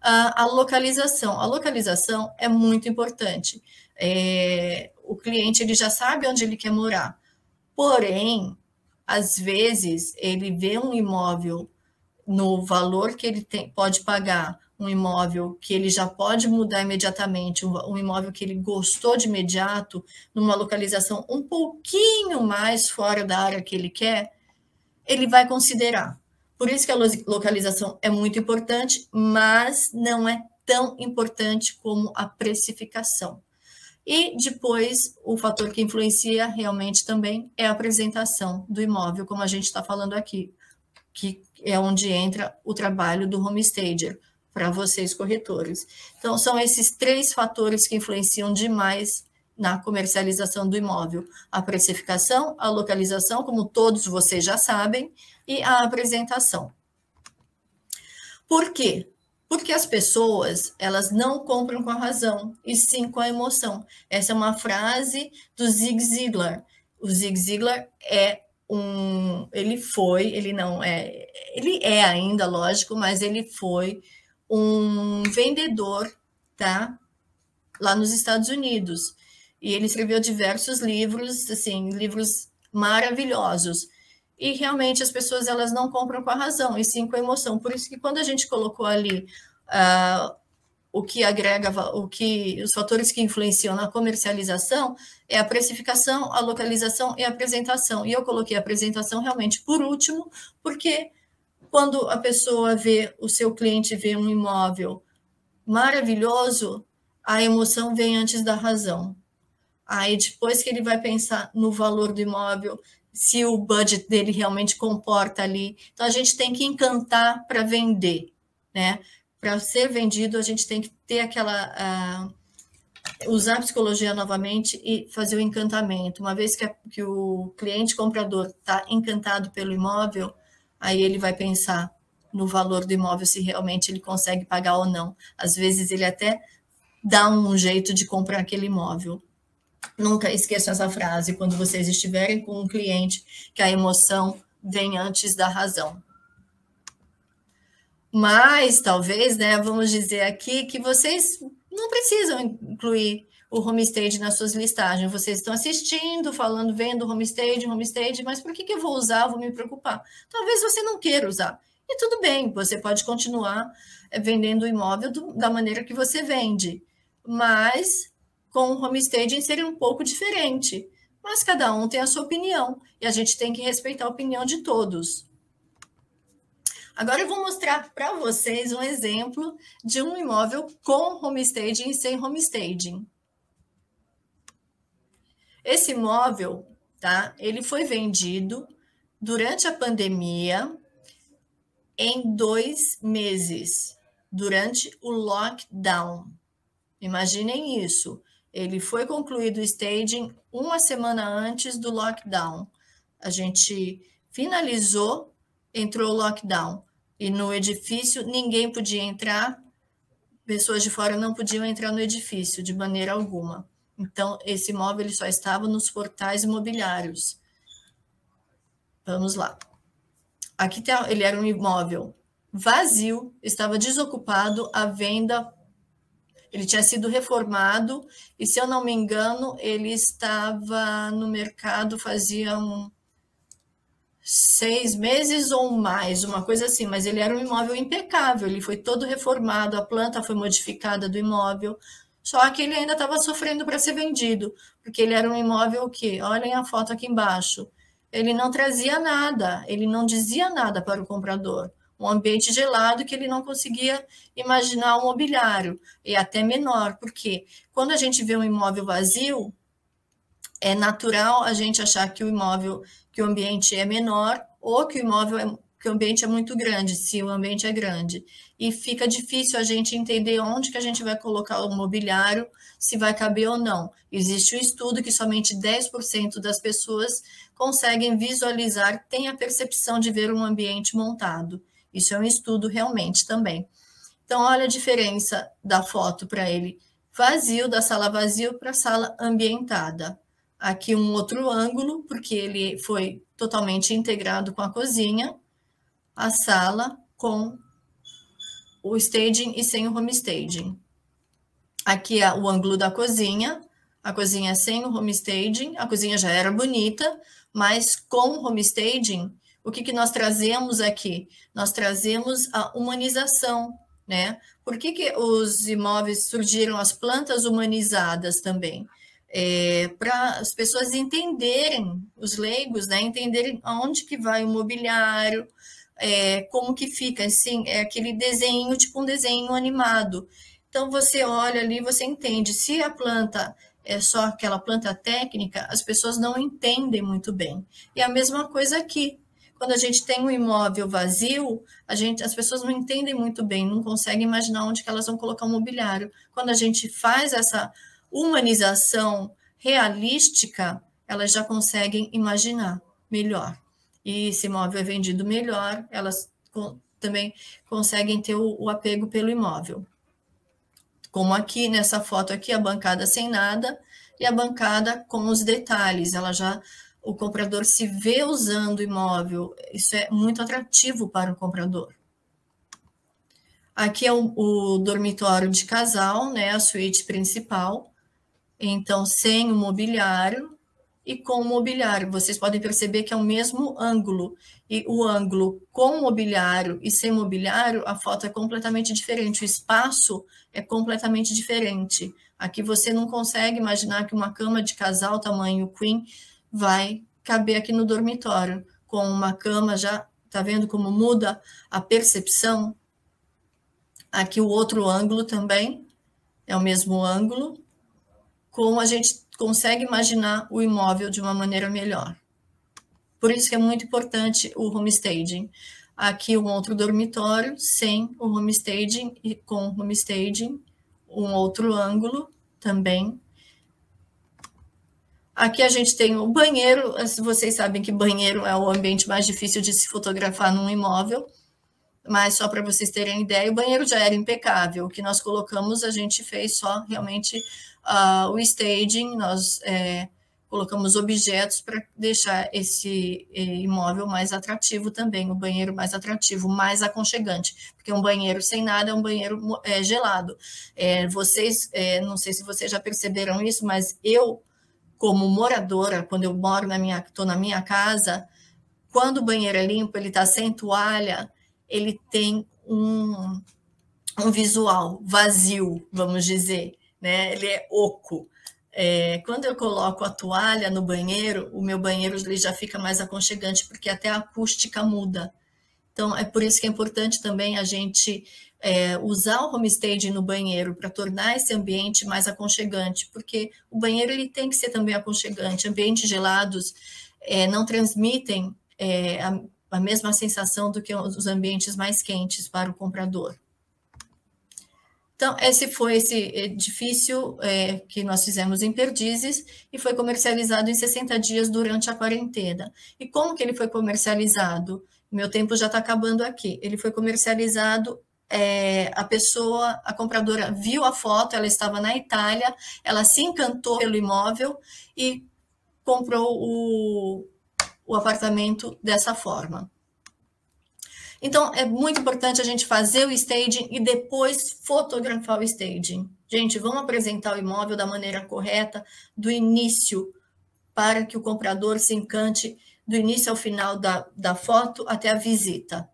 a localização. A localização é muito importante. É, o cliente ele já sabe onde ele quer morar. Porém, às vezes ele vê um imóvel no valor que ele tem, pode pagar, um imóvel que ele já pode mudar imediatamente, um, um, imóvel que ele gostou de imediato, numa localização um pouquinho mais fora da área que ele quer, ele vai considerar. Por isso que a localização é muito importante, mas não é tão importante como a precificação. E depois, o fator que influencia realmente também é a apresentação do imóvel, como a gente está falando aqui, que é onde entra o trabalho do homestager para vocês corretores. Então, são esses três fatores que influenciam demais na comercialização do imóvel: a precificação, a localização, como todos vocês já sabem, e a apresentação. Por quê? Porque as pessoas, elas não compram com a razão, e sim com a emoção. Essa é uma frase do Zig Ziglar. O Zig Ziglar é um, ele foi, ele não é, ele é ainda, lógico, mas ele foi um vendedor, tá? Lá nos Estados Unidos. E ele escreveu diversos livros, assim, livros maravilhosos. E realmente as pessoas elas não compram com a razão, e sim com a emoção. Por isso que quando a gente colocou ali uh, o que agrega, o que os fatores que influenciam na comercialização é a precificação, a localização e a apresentação. E eu coloquei a apresentação realmente por último, porque quando a pessoa vê, o seu cliente vê um imóvel maravilhoso, a emoção vem antes da razão. Aí depois que ele vai pensar no valor do imóvel, se o budget dele realmente comporta ali. Então a gente tem que encantar para vender, né? para ser vendido, a gente tem que ter aquela. Uh, usar a psicologia novamente e fazer o encantamento. Uma vez que, a, que o cliente comprador está encantado pelo imóvel, aí ele vai pensar no valor do imóvel, se realmente ele consegue pagar ou não. Às vezes ele até dá um jeito de comprar aquele imóvel. Nunca esqueçam essa frase quando vocês estiverem com um cliente que a emoção vem antes da razão. Mas talvez, né, vamos dizer aqui que vocês não precisam incluir o homestage nas suas listagens. Vocês estão assistindo, falando, vendo homestage, homestage, mas por que, que eu vou usar? Vou me preocupar. Talvez você não queira usar. E tudo bem, você pode continuar eh, vendendo o imóvel do, da maneira que você vende, mas com o homestaging seria um pouco diferente. Mas cada um tem a sua opinião e a gente tem que respeitar a opinião de todos. Agora eu vou mostrar para vocês um exemplo de um imóvel com homestaging e sem homestaging. Esse imóvel, tá? Ele foi vendido durante a pandemia em dois meses, durante o lockdown. Imaginem isso. Ele foi concluído o staging uma semana antes do lockdown. A gente finalizou entrou o lockdown e no edifício ninguém podia entrar, pessoas de fora não podiam entrar no edifício de maneira alguma. Então, esse imóvel ele só estava nos portais imobiliários. Vamos lá. Aqui ele era um imóvel vazio, estava desocupado, à venda. Ele tinha sido reformado e, se eu não me engano, ele estava no mercado fazia um, seis meses ou mais, uma coisa assim, mas ele era um imóvel impecável, ele foi todo reformado, a planta foi modificada do imóvel, só que ele ainda estava sofrendo para ser vendido, porque ele era um imóvel que, olhem a foto aqui embaixo, ele não trazia nada, ele não dizia nada para o comprador. Um ambiente gelado que ele não conseguia imaginar um mobiliário, e até menor, porque quando a gente vê um imóvel vazio, é natural a gente achar que o imóvel que o ambiente é menor ou que o imóvel é, que o ambiente é muito grande, se o ambiente é grande. E fica difícil a gente entender onde que a gente vai colocar o mobiliário, se vai caber ou não. Existe um estudo que somente 10% das pessoas conseguem visualizar, têm a percepção de ver um ambiente montado. Isso é um estudo realmente também. Então, olha a diferença da foto para ele vazio, da sala vazio para a sala ambientada aqui um outro ângulo, porque ele foi totalmente integrado com a cozinha, a sala com o staging e sem o home staging. Aqui é o ângulo da cozinha, a cozinha sem o home staging, a cozinha já era bonita, mas com o home staging, o que, que nós trazemos aqui? Nós trazemos a humanização, né? Por que, que os imóveis surgiram as plantas humanizadas também? é, para as pessoas entenderem, os leigos, né, entenderem aonde que vai o mobiliário, é, como que fica, assim, é aquele desenho, tipo um desenho animado. Então, você olha ali, você entende. Se a planta é só aquela planta técnica, as pessoas não entendem muito bem. E a mesma coisa aqui. Quando a gente tem um imóvel vazio, a gente, as pessoas não entendem muito bem, não conseguem imaginar onde que elas vão colocar o mobiliário. Quando a gente faz essa humanização realística, elas já conseguem imaginar melhor. E esse imóvel é vendido melhor, elas também conseguem ter o, o apego pelo imóvel. Como aqui nessa foto aqui, a bancada sem nada e a bancada com os detalhes. Ela já o comprador se vê usando o imóvel, isso é muito atrativo para o comprador. Aqui é o, o dormitório de casal, né, a suíte principal. Então, sem o mobiliário e com o mobiliário. Vocês podem perceber que é o mesmo ângulo. E o ângulo com mobiliário e sem mobiliário, a foto é completamente diferente. O espaço é completamente diferente. Aqui você não consegue imaginar que uma cama de casal tamanho queen vai caber aqui no dormitório. Com uma cama já, tá vendo como muda a percepção? Aqui o outro ângulo também é o mesmo ângulo, como a gente consegue imaginar o imóvel de uma maneira melhor. Por isso que é muito importante o homestaging. Aqui um outro dormitório sem o homestaging e com o homestaging, um outro ângulo também. Aqui a gente tem o banheiro, vocês sabem que banheiro é o ambiente mais difícil de se fotografar num imóvel mas só para vocês terem ideia, o banheiro já era impecável. O que nós colocamos, a gente fez só realmente uh, o staging, nós é, colocamos objetos para deixar esse é, imóvel mais atrativo também, o banheiro mais atrativo, mais aconchegante, porque um banheiro sem nada é um banheiro é, gelado. É, vocês, é, não sei se vocês já perceberam isso, mas eu, como moradora, quando eu moro na minha, estou na minha casa, quando o banheiro é limpo, ele está sem toalha, ele tem um, um visual vazio, vamos dizer, né? Ele é oco. É, quando eu coloco a toalha no banheiro, o meu banheiro ele já fica mais aconchegante, porque até a acústica muda. Então, é por isso que é importante também a gente é, usar o homestaging no banheiro para tornar esse ambiente mais aconchegante, porque o banheiro ele tem que ser também aconchegante. Ambientes gelados é, não transmitem é, a, a mesma sensação do que os ambientes mais quentes para o comprador. Então, esse foi esse edifício é, que nós fizemos em Perdizes e foi comercializado em 60 dias durante a quarentena. E como que ele foi comercializado? Meu tempo já está acabando aqui. Ele foi comercializado é, a pessoa, a compradora viu a foto, ela estava na Itália, ela se encantou pelo imóvel e comprou o, o apartamento dessa forma. Então, é muito importante a gente fazer o staging e depois fotografar o staging. Gente, vamos apresentar o imóvel da maneira correta, do início, para que o comprador se encante do início ao final da, da foto até a visita.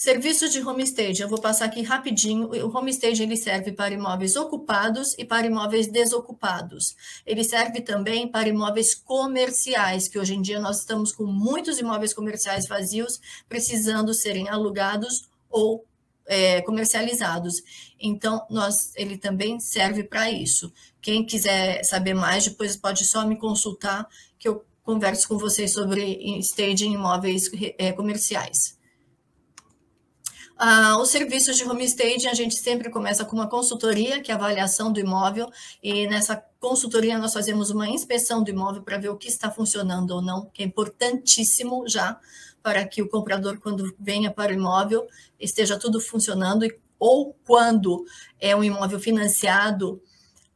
Serviços de homestaging, eu vou passar aqui rapidinho. O homestaging ele serve para imóveis ocupados e para imóveis desocupados. Ele serve também para imóveis comerciais, que hoje em dia nós estamos com muitos imóveis comerciais vazios, precisando serem alugados ou é, comercializados. Então, nós, ele também serve para isso. Quem quiser saber mais, depois pode só me consultar, que eu converso com vocês sobre staging imóveis é, comerciais. Ah, os serviços de homestaging, a gente sempre começa com uma consultoria, que é a avaliação do imóvel, e nessa consultoria nós fazemos uma inspeção do imóvel para ver o que está funcionando ou não, que é importantíssimo já para que o comprador, quando venha para o imóvel, esteja tudo funcionando, ou quando é um imóvel financiado,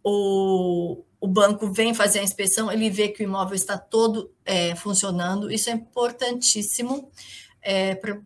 o, o banco vem fazer a inspeção, ele vê que o imóvel está todo é, funcionando, isso é importantíssimo é, para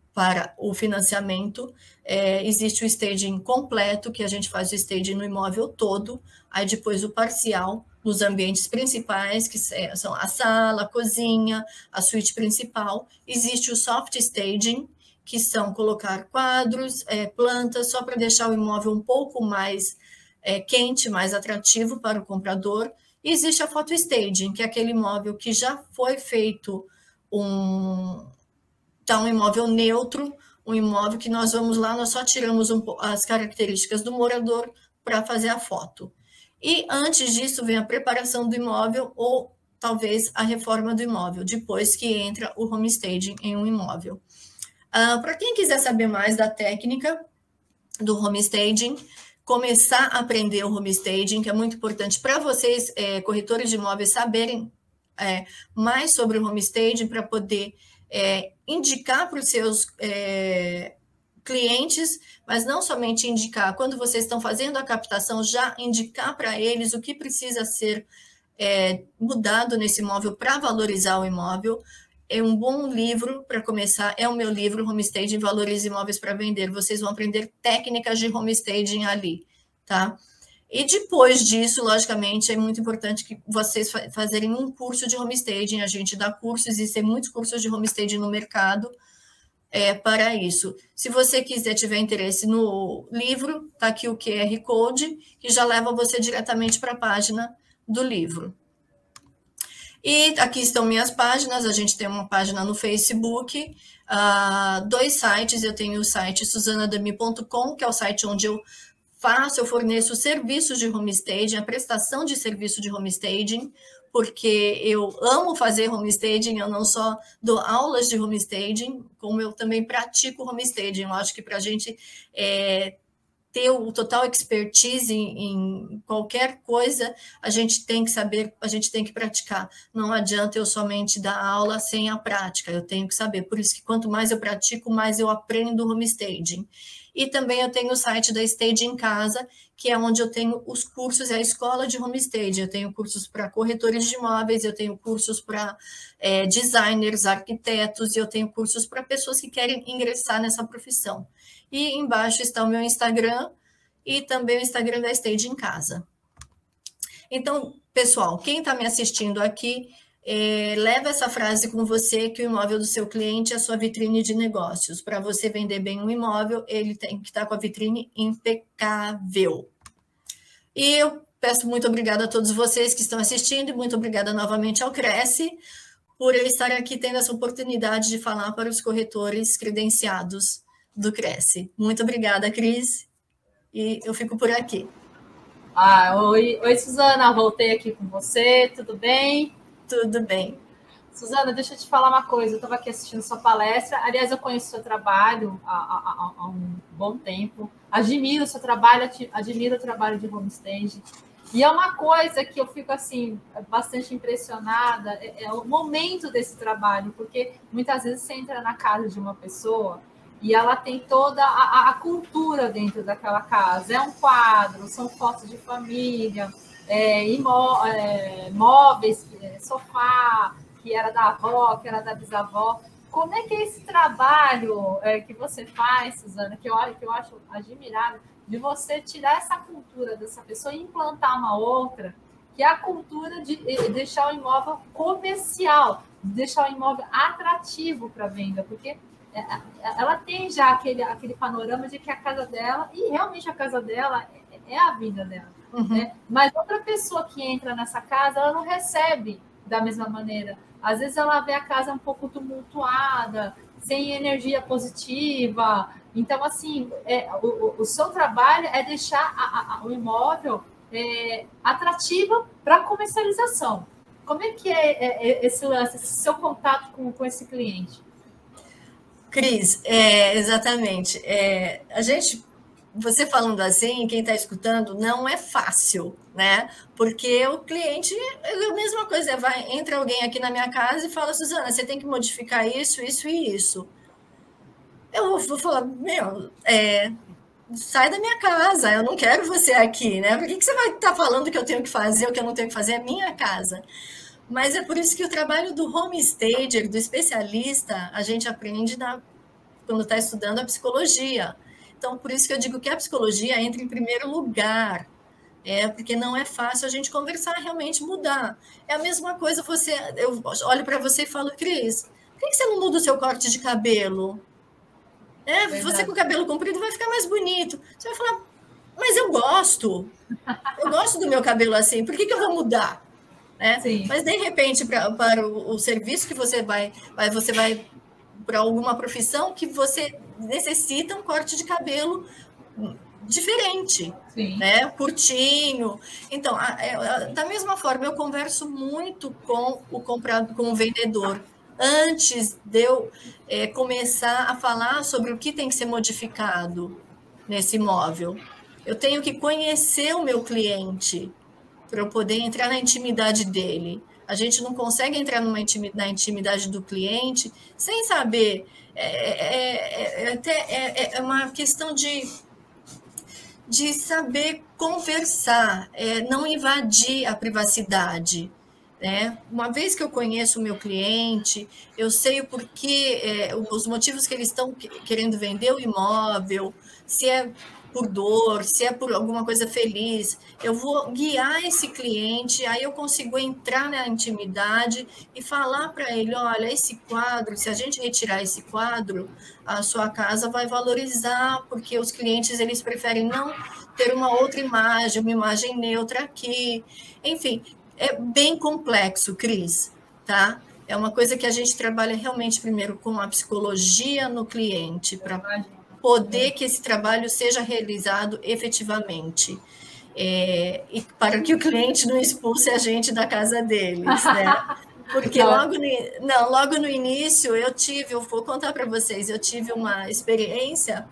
o financiamento. É, existe o staging completo, que a gente faz o staging no imóvel todo, aí depois o parcial nos ambientes principais, que são a sala, a cozinha, a suíte principal. Existe o soft staging, que são colocar quadros, é, plantas, só para deixar o imóvel um pouco mais é, quente, mais atrativo para o comprador. E existe a photo staging, que é aquele imóvel que já foi feito um, Tá um imóvel neutro, um imóvel que nós vamos lá, nós só tiramos um, as características do morador para fazer a foto. E antes disso vem a preparação do imóvel ou talvez a reforma do imóvel, depois que entra o homestaging em um imóvel. Uh, para quem quiser saber mais da técnica do homestaging, começar a aprender o homestaging, que é muito importante para vocês, é, corretores de imóveis, saberem é, mais sobre o homestaging para poder é, indicar para os seus é, clientes, mas não somente indicar, quando vocês estão fazendo a captação, já indicar para eles o que precisa ser é, mudado nesse imóvel para valorizar o imóvel. É um bom livro para começar. É o meu livro, Homestaging Valorize Imóveis para Vender. Vocês vão aprender técnicas de homestaging ali, tá? E depois disso, logicamente, é muito importante que vocês fazerem um curso de homestaging. A gente dá cursos, existem muitos cursos de homestaging no mercado é, para isso. Se você quiser, tiver interesse no livro, tá aqui o QR Code, que já leva você diretamente para a página do livro. E aqui estão minhas páginas. A gente tem uma página no Facebook, uh, dois sites. Eu tenho o site susanadami.com, que é o site onde eu faço, eu forneço serviços de homestaging, a prestação de serviço de homestaging, porque eu amo fazer homestaging, eu não só dou aulas de homestaging, como eu também pratico homestaging. Eu acho que para a gente é, ter o total expertise em, em, qualquer coisa, a gente tem que saber, a gente tem que praticar. Não adianta eu somente dar aula sem a prática, eu tenho que saber. Por isso que quanto mais eu pratico, mais eu aprendo homestaging. E também eu tenho o site da Stage em Casa, que é onde eu tenho os cursos, é a escola de homestaging. Eu tenho cursos para corretores de imóveis, eu tenho cursos para é, designers, arquitetos, e eu tenho cursos para pessoas que querem ingressar nessa profissão. E embaixo está o meu Instagram e também o Instagram da Stage em Casa. Então, pessoal, quem está me assistindo aqui, é, leva essa frase com você que o imóvel do seu cliente é a sua vitrine de negócios. Para você vender bem um imóvel, ele tem que estar tá com a vitrine impecável. E eu peço muito obrigada a todos vocês que estão assistindo e muito obrigada novamente ao Cresce por eu estar aqui tendo essa oportunidade de falar para os corretores credenciados do Cresce. Muito obrigada, Cris, e eu fico por aqui. Ah, oi, oi, Suzana, voltei aqui com você, tudo bem? Tudo bem. Suzana, deixa eu te falar uma coisa. Eu estava aqui assistindo sua palestra. Aliás, eu conheço seu trabalho há, há, há, um bom tempo. Admiro o seu trabalho, admiro o trabalho de homestage. E é uma coisa que eu fico assim bastante impressionada é, é o momento desse trabalho, porque muitas vezes você entra na casa de uma pessoa e ela tem toda a, a, cultura dentro daquela casa. É um quadro, são fotos de família, é, imó, é, móveis, é, sofá, que era da avó, que era da bisavó. Como é que é esse trabalho é, que você faz, Suzana, que eu, que eu acho admirável, de você tirar essa cultura dessa pessoa e implantar uma outra, que é a cultura de deixar o imóvel comercial, de deixar o imóvel atrativo para venda, porque é, é, ela tem já aquele, aquele panorama de que a casa dela, e realmente a casa dela é, a vida dela. Uhum. Né? Mas outra pessoa que entra nessa casa, ela não recebe da mesma maneira. Às vezes ela vê a casa um pouco tumultuada, sem energia positiva. Então, assim, é, o, o, seu trabalho é deixar a, a, o imóvel é, atrativo para comercialização. Como é que é, é, é esse lance, esse seu contato com, com esse cliente? Cris, é, exatamente. A gente, você falando assim, quem está escutando, não é fácil, né? Porque o cliente, é a mesma coisa, vai, entra alguém aqui na minha casa e fala, Suzana, você tem que modificar isso, isso e isso. Eu vou falar, meu, é, sai da minha casa, eu não quero você aqui, né? Por que, que você vai estar tá falando que eu tenho que fazer o que eu não tenho que fazer? É minha casa. Mas é por isso que o trabalho do homestager, do especialista, a gente aprende na, quando está estudando a psicologia. Então, por isso que eu digo que a psicologia entra em primeiro lugar. É, porque não é fácil a gente conversar, realmente mudar. É a mesma coisa, você, eu olho para você e falo, Cris, por que você não muda o seu corte de cabelo? É, você com o cabelo comprido vai ficar mais bonito. Você vai falar, mas eu gosto. Eu gosto do meu cabelo assim, por que, que eu vou mudar? Sim. Mas de repente pra, para o, o, serviço que você vai, vai você vai para alguma profissão que você necessita um corte de cabelo diferente, Sim. né? Curtinho. Então, a, é, a, da mesma forma, eu converso muito com o comprado, com o vendedor antes de eu é, começar a falar sobre o que tem que ser modificado nesse imóvel. Eu tenho que conhecer o meu cliente, para eu poder entrar na intimidade dele. A gente não consegue entrar numa intimidade, na intimidade do cliente sem saber. É, é, é, é, é, é uma questão de de saber conversar, é, não invadir a privacidade. Né? Uma vez que eu conheço o meu cliente, eu sei o porquê, é, os motivos que eles estão querendo vender o imóvel, se é por dor, se é por alguma coisa feliz, eu vou guiar esse cliente, aí eu consigo entrar na intimidade e falar para ele, olha, esse quadro, se a gente retirar esse quadro, a sua casa vai valorizar, porque os clientes eles preferem não ter uma outra imagem, uma imagem neutra aqui. Enfim, é bem complexo, Cris, tá? É uma coisa que a gente trabalha realmente primeiro com a psicologia no cliente, para poder que esse trabalho seja realizado efetivamente. É, e para que o cliente não expulse a gente da casa deles, né? Porque logo no, não, logo no início eu tive, eu vou contar para vocês, eu tive uma experiência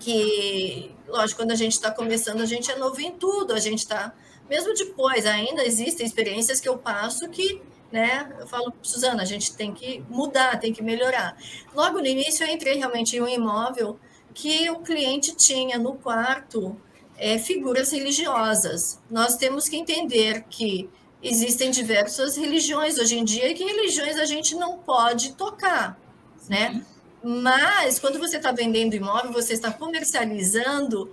que, lógico, quando a gente está começando, a gente é novo em tudo, a gente está, mesmo depois, ainda existem experiências que eu passo que né? Eu falo, Suzana, a gente tem que mudar, tem que melhorar. Logo no início, eu entrei realmente em um imóvel que o cliente tinha no quarto é, figuras religiosas. Nós temos que entender que existem diversas religiões hoje em dia e que religiões a gente não pode tocar, né? Mas quando você está vendendo imóvel, você está comercializando,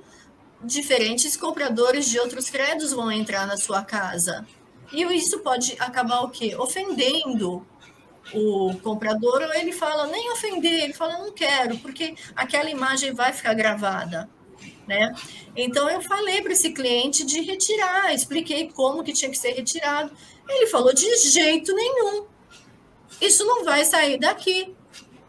diferentes compradores de outros credos vão entrar na sua casa. E isso pode acabar o quê? Ofendendo o comprador, ou ele fala, nem ofender, ele fala, não quero, porque aquela imagem vai ficar gravada. Né? Então eu falei para esse cliente de retirar, expliquei como que tinha que ser retirado. Ele falou de jeito nenhum. Isso não vai sair daqui.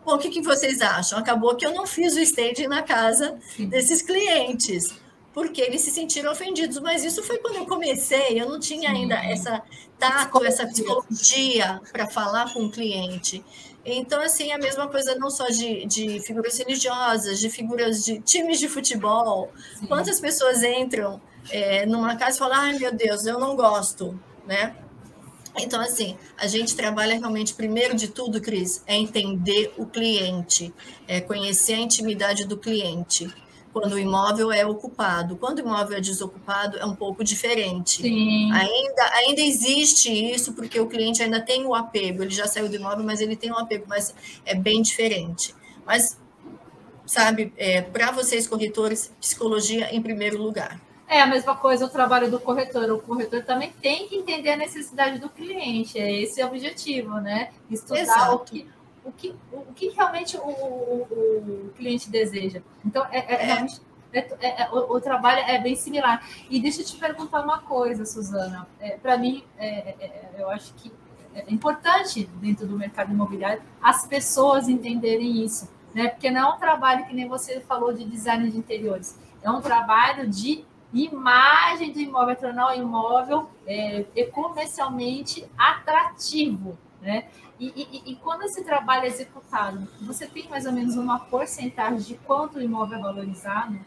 Bom, o que, que vocês acham? Acabou que eu não fiz o staging na casa desses clientes porque eles se sentiram ofendidos. Mas isso foi quando eu comecei, eu não tinha ainda essa tato, essa psicologia para falar com o cliente. Então, assim, a mesma coisa não só de, de figuras religiosas, de figuras de times de futebol. Sim. Quantas pessoas entram é, numa casa e falam, ai meu Deus, eu não gosto, né? Então, assim, a gente trabalha realmente, primeiro de tudo, Cris, é entender o cliente, é conhecer a intimidade do cliente quando o imóvel é ocupado. Quando o imóvel é desocupado, é um pouco diferente. Sim. Ainda, ainda existe isso, porque o cliente ainda tem o apego, ele já saiu do imóvel, mas ele tem um apego, mas é bem diferente. Mas, sabe, é, para vocês, corretores, psicologia em primeiro lugar. É a mesma coisa o trabalho do corretor. O corretor também tem que entender a necessidade do cliente. É esse o objetivo, né? Estudar Exato. o que o que, o que realmente o, o, o cliente deseja. Então, é, é, é. é, é, é o, o, trabalho é bem similar. E deixa eu te perguntar uma coisa, Suzana. Para mim, eu acho que é importante dentro do mercado imobiliário as pessoas entenderem isso, né? Porque não é um trabalho que nem você falou de design de interiores, é um trabalho de imagem do imóvel, tornar o imóvel é, comercialmente atrativo, né? E, e, e, quando esse trabalho é executado, você tem mais ou menos uma porcentagem de quanto o imóvel é valorizado?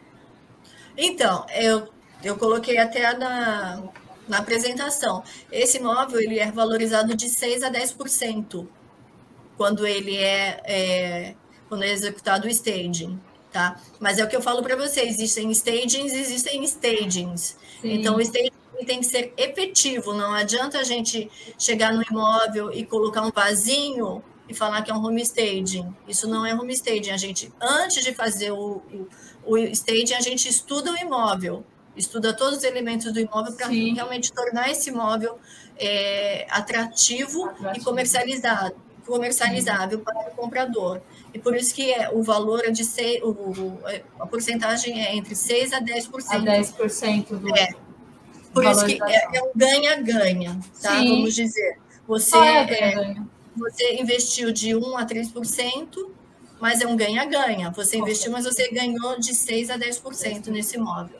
Então, eu, eu coloquei até na, na apresentação. Esse imóvel ele é valorizado de 6 a 10% quando ele é, é quando é executado o staging, tá? Mas é o que eu falo para vocês, existem stagings, existem stagings. Sim. Então, o staging tem que ser efetivo. Não adianta a gente chegar no imóvel e colocar um vasinho e falar que é um home staging. Isso não é home staging. A gente, antes de fazer o, o, o staging, a gente estuda o imóvel, estuda todos os elementos do imóvel para realmente tornar esse imóvel é, atrativo, atrativo, e comercializado, comercializável Sim. para o comprador. E por isso que é, o valor é de ser, o, a porcentagem é entre 6% a 10%. A 10% do. É, por isso que é, é um ganha-ganha, tá? Sim. Vamos dizer. Você, é, é você investiu de 1 a 3%, mas é um ganha-ganha. Você investiu, mas você ganhou de 6 a 10% nesse imóvel.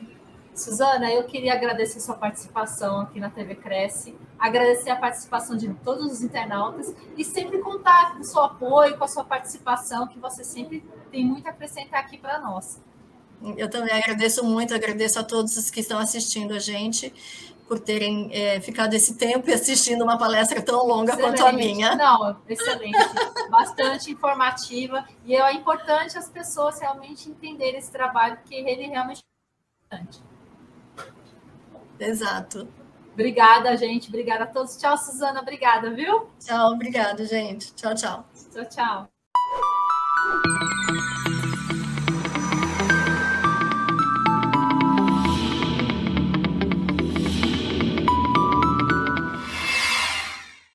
Suzana, eu queria agradecer sua participação aqui na TV Cresce, agradecer a participação de todos os internautas e sempre contar com o seu apoio, com a sua participação, que você sempre tem muito a acrescentar aqui para nós. Eu também agradeço muito, agradeço a todos os que estão assistindo a gente por terem é, ficado esse tempo e assistindo uma palestra tão longa excelente. quanto a minha. Não, excelente, bastante informativa e é importante as pessoas realmente entenderem esse trabalho, porque ele realmente Exato. Obrigada, gente. Obrigada a todos. Tchau, Suzana. Obrigada, viu? Tchau, obrigada, gente. Tchau, tchau. Tchau, tchau.